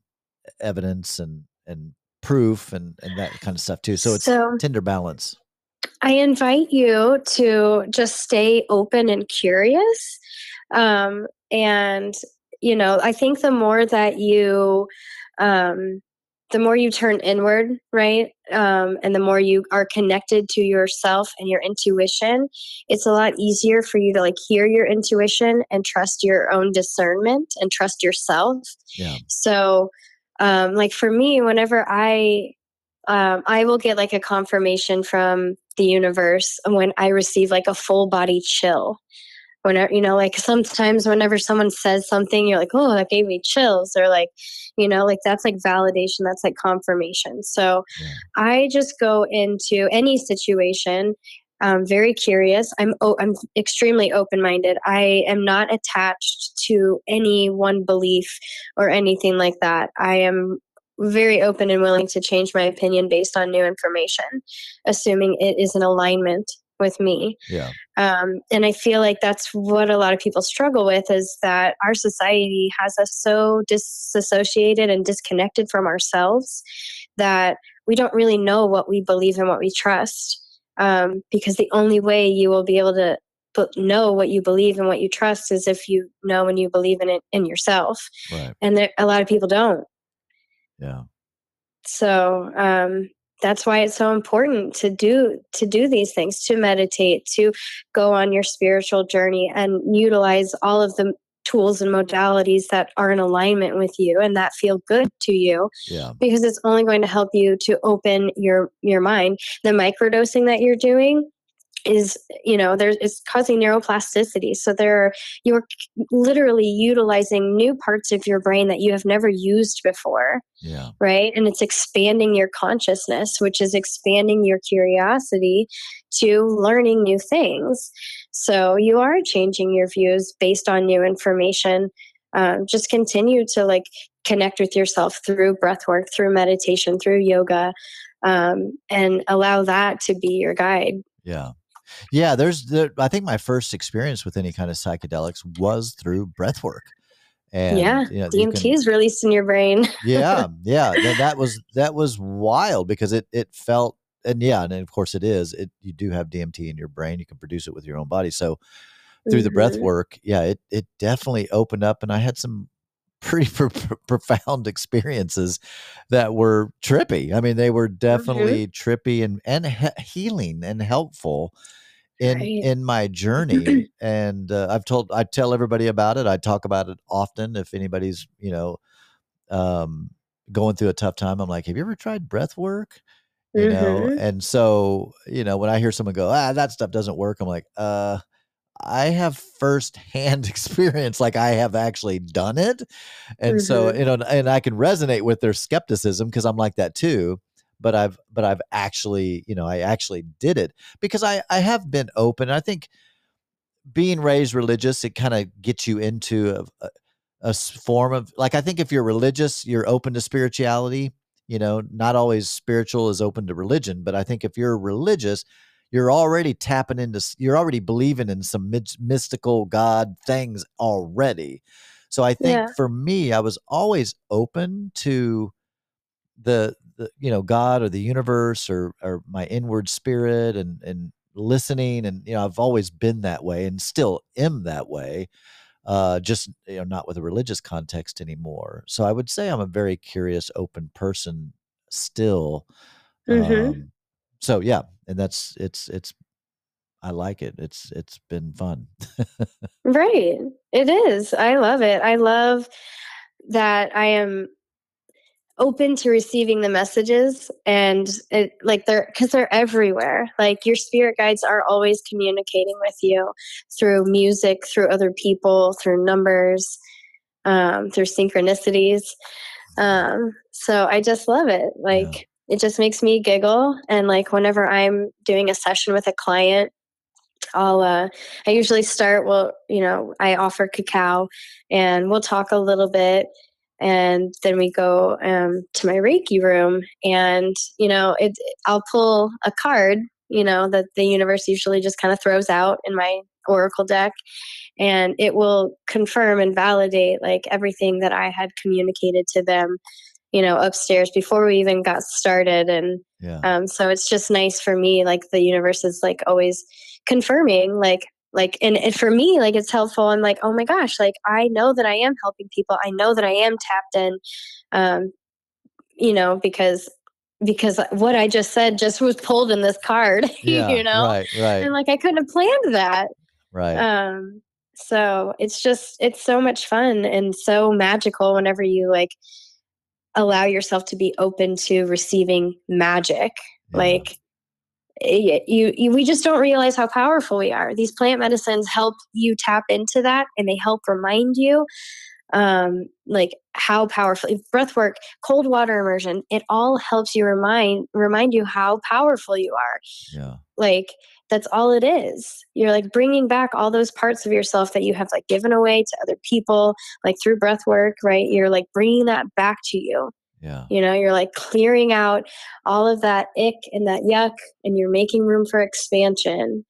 [SPEAKER 2] evidence and and proof and and that kind of stuff too. So it's
[SPEAKER 3] So
[SPEAKER 2] tender balance.
[SPEAKER 3] I invite you to just stay open and curious. Um, and, you know, I think the more that you, um, the more you turn inward, right? Um, and the more you are connected to yourself and your intuition, it's a lot easier for you to like hear your intuition and trust your own discernment and trust yourself.
[SPEAKER 2] Yeah.
[SPEAKER 3] So, um, like for me, whenever I um, I will get like a confirmation from the universe when I receive like a full body chill. Whenever, you know, like sometimes whenever someone says something, you're like, oh, that gave me chills, or like, you know, like that's like validation, that's like confirmation. So
[SPEAKER 2] Yeah.
[SPEAKER 3] I just go into any situation. Um, very curious. I'm o- I'm extremely open minded. I am not attached to any one belief or anything like that. I am very open and willing to change my opinion based on new information, assuming it is in alignment with me.
[SPEAKER 2] Yeah.
[SPEAKER 3] Um, and I feel like that's what a lot of people struggle with is that our society has us so disassociated and disconnected from ourselves that we don't really know what we believe and what we trust. Um, because the only way you will be able to but know what you believe and what you trust is if you know and you believe in it in yourself.
[SPEAKER 2] Right.
[SPEAKER 3] And there, a lot of people don't.
[SPEAKER 2] Yeah.
[SPEAKER 3] So um, that's why it's so important to do to do these things, to meditate, to go on your spiritual journey, and utilize all of the tools and modalities that are in alignment with you and that feel good to you
[SPEAKER 2] Yeah.
[SPEAKER 3] because it's only going to help you to open your your mind the microdosing that you're doing is you know there's it's causing neuroplasticity. So there you're literally utilizing new parts of your brain that you have never used before
[SPEAKER 2] Yeah.
[SPEAKER 3] right? And it's expanding your consciousness which is expanding your curiosity to learning new things. So you are changing your views based on new information. Um, just continue to like connect with yourself through breath work through meditation through yoga um, and allow that to be your guide.
[SPEAKER 2] Yeah. Yeah. There's, there, I think my first experience with any kind of psychedelics was through breath work. And,
[SPEAKER 3] yeah
[SPEAKER 2] you know,
[SPEAKER 3] dmt
[SPEAKER 2] can-
[SPEAKER 3] is released in your brain
[SPEAKER 2] yeah. Yeah. That, that was, that was wild because it, it felt, and yeah, and of course it is, it, you do have DMT in your brain. You can produce it with your own body. So through the breath
[SPEAKER 3] Mhm.
[SPEAKER 2] work, yeah, it, it definitely opened up and I had some pretty pro- pro- profound experiences that were trippy. I mean, they were definitely trippy and and he- healing and helpful in
[SPEAKER 3] Right.
[SPEAKER 2] in my journey. and uh, I've told I tell everybody about it. I talk about it often. If anybody's you know um, going through a tough time, I'm like, have you ever tried breath work? You know,
[SPEAKER 3] Mhm.
[SPEAKER 2] and so you know when I hear someone go, ah, that stuff doesn't work, I'm like, uh. I have firsthand experience, like I have actually done it, and so
[SPEAKER 3] Mhm.
[SPEAKER 2] you know, and I can resonate with their skepticism because I'm like that too. But I've, but I've actually, you know, I actually did it because I, I have been open. I think being raised religious, it kind of gets you into uh, a, a form of like. I think if you're religious, you're open to spirituality. You know, not always spiritual is open to religion, but I think if you're religious, you're already tapping into you're already believing in some mys- mystical god things already so i think
[SPEAKER 3] Yeah.
[SPEAKER 2] for me i was always open to the, the you know god or the universe or or my inward spirit and and listening and you know i've always been that way and still am that way uh just you know not with a religious context anymore so i would say i'm a very curious open person still
[SPEAKER 3] Mhm.
[SPEAKER 2] um so yeah and that's it's it's i like it it's it's been fun
[SPEAKER 3] Right. It is. I love it. I love that I am open to receiving the messages and it like they're because they're everywhere. Like your spirit guides are always communicating with you through music through other people through numbers um, through synchronicities. Um, so i just love it. Like it just makes me giggle and like whenever i'm doing a session with a client I'll uh I usually start well, you know, I offer cacao and we'll talk a little bit and then we go um to my Reiki room and you know, it I'll pull a card, you know, that the universe usually just kind of throws out in my oracle deck. And it will confirm and validate like everything that I had communicated to them, you know, upstairs before we even got started. And
[SPEAKER 2] yeah.
[SPEAKER 3] um, so it's just nice for me like the universe is like always confirming like like and, and for me like it's helpful i'm like oh my gosh like i know that i am helping people. I know that i am tapped in um you know because because what i just said just was pulled in this card
[SPEAKER 2] yeah
[SPEAKER 3] you know?
[SPEAKER 2] right right.
[SPEAKER 3] And like i couldn't have planned that.
[SPEAKER 2] Right.
[SPEAKER 3] Um so it's just it's so much fun and so magical whenever you like allow yourself to be open to receiving magic.
[SPEAKER 2] Yeah.
[SPEAKER 3] like you, you we just don't realize how powerful we are. These plant medicines help you tap into that and they help remind you um like how powerful breath work cold water immersion it all helps you remind remind you how powerful you are.
[SPEAKER 2] Yeah.
[SPEAKER 3] Like that's all it is. You're like bringing back all those parts of yourself that you have like given away to other people like through breath work right? You're like bringing that back to you
[SPEAKER 2] yeah.
[SPEAKER 3] You know you're like clearing out all of that ick and that yuck and you're making room for expansion.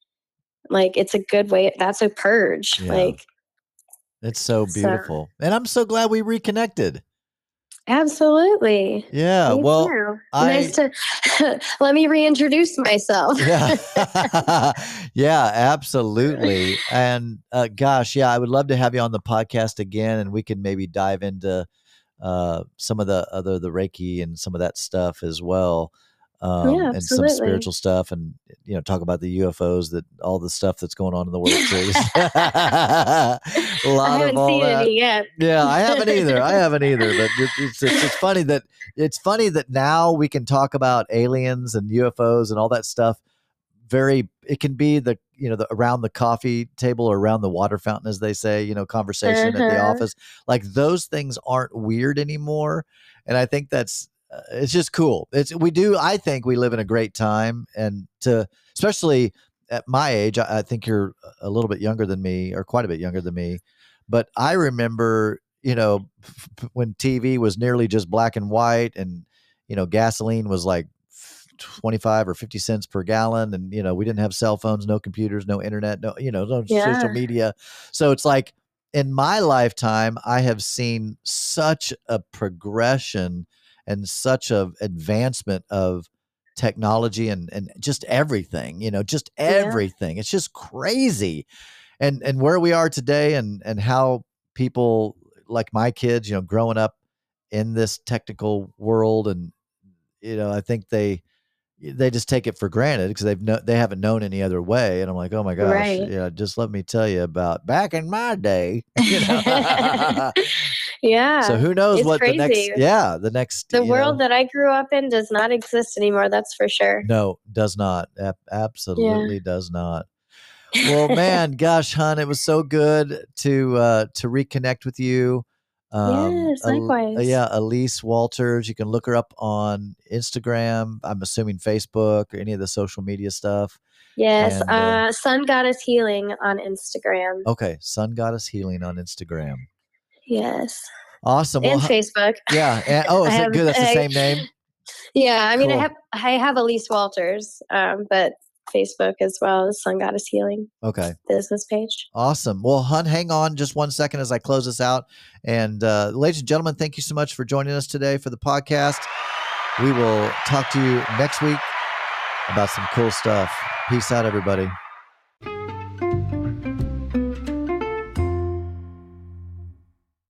[SPEAKER 3] Like it's a good way that's a purge
[SPEAKER 2] Yeah.
[SPEAKER 3] like
[SPEAKER 2] it's so
[SPEAKER 3] So-
[SPEAKER 2] beautiful and i'm so glad we reconnected.
[SPEAKER 3] Absolutely.
[SPEAKER 2] Yeah
[SPEAKER 3] Me
[SPEAKER 2] well
[SPEAKER 3] too.
[SPEAKER 2] I-
[SPEAKER 3] nice to let me reintroduce myself.
[SPEAKER 2] Yeah. Yeah absolutely and uh, gosh yeah i would love to have you on the podcast again and we can maybe dive into uh, some of the other the reiki and some of that stuff as well um,
[SPEAKER 3] Yeah,
[SPEAKER 2] and some spiritual stuff, and you know, talk about the UFOs that all the stuff that's going on in the World Series. a lot of all that. Yeah, I haven't either. I haven't either. But it- it's, it's it's funny that it's funny that now we can talk about aliens and UFOs and all that stuff. Very, it can be the you know the around the coffee table or around the water fountain, as they say. You know, conversation at the
[SPEAKER 3] Uh-huh.
[SPEAKER 2] office. Like those things aren't weird anymore, and I think that's uh, it's just cool. It's we do. I think we live in a great time, and to especially at my age, I, I think you're a little bit younger than me, or quite a bit younger than me. But I remember, you know, when TV was nearly just black and white, and you know, gasoline was like twenty five or fifty cents per gallon, and you know, we didn't have cell phones, no computers, no internet, no you know, no
[SPEAKER 3] Yeah.
[SPEAKER 2] social media. So it's like in my lifetime, I have seen such a progression and such a advancement of technology and and just everything you know just
[SPEAKER 3] Yeah.
[SPEAKER 2] everything it's just crazy and and where we are today and and how people like my kids you know growing up in this technical world and you know i think they they just take it for granted because they've no, they haven't known any other way and i'm like oh my gosh
[SPEAKER 3] Right.
[SPEAKER 2] yeah just let me tell you about back in my day you know
[SPEAKER 3] yeah.
[SPEAKER 2] so who knows
[SPEAKER 3] it's
[SPEAKER 2] what the next yeah the next
[SPEAKER 3] the world
[SPEAKER 2] know-
[SPEAKER 3] that I grew up in does not exist anymore. That's for sure.
[SPEAKER 2] no does not Ab- absolutely does not well man gosh hun it was so good to uh to reconnect with you
[SPEAKER 3] Yes,
[SPEAKER 2] El-
[SPEAKER 3] likewise.
[SPEAKER 2] yeah Alyce Walters you can look her up on instagram i'm assuming facebook or any of the social media stuff
[SPEAKER 3] yes.
[SPEAKER 2] and, uh,
[SPEAKER 3] uh, Sun Goddess Healing on Instagram.
[SPEAKER 2] okay sun goddess healing on instagram
[SPEAKER 3] Yes.
[SPEAKER 2] awesome well
[SPEAKER 3] and
[SPEAKER 2] hu-
[SPEAKER 3] Facebook.
[SPEAKER 2] yeah and, oh is it
[SPEAKER 3] have-
[SPEAKER 2] good that's the
[SPEAKER 3] I-
[SPEAKER 2] same name
[SPEAKER 3] Yeah, I mean,
[SPEAKER 2] Cool.
[SPEAKER 3] I have I have Alyce Walters, um, but Facebook as well as Sun Goddess Healing
[SPEAKER 2] okay
[SPEAKER 3] business page.
[SPEAKER 2] Awesome. Well, Hun, hang on just one second as I close this out. And uh, ladies and gentlemen, thank you so much for joining us today for the podcast. We will talk to you next week about some cool stuff. Peace out, everybody.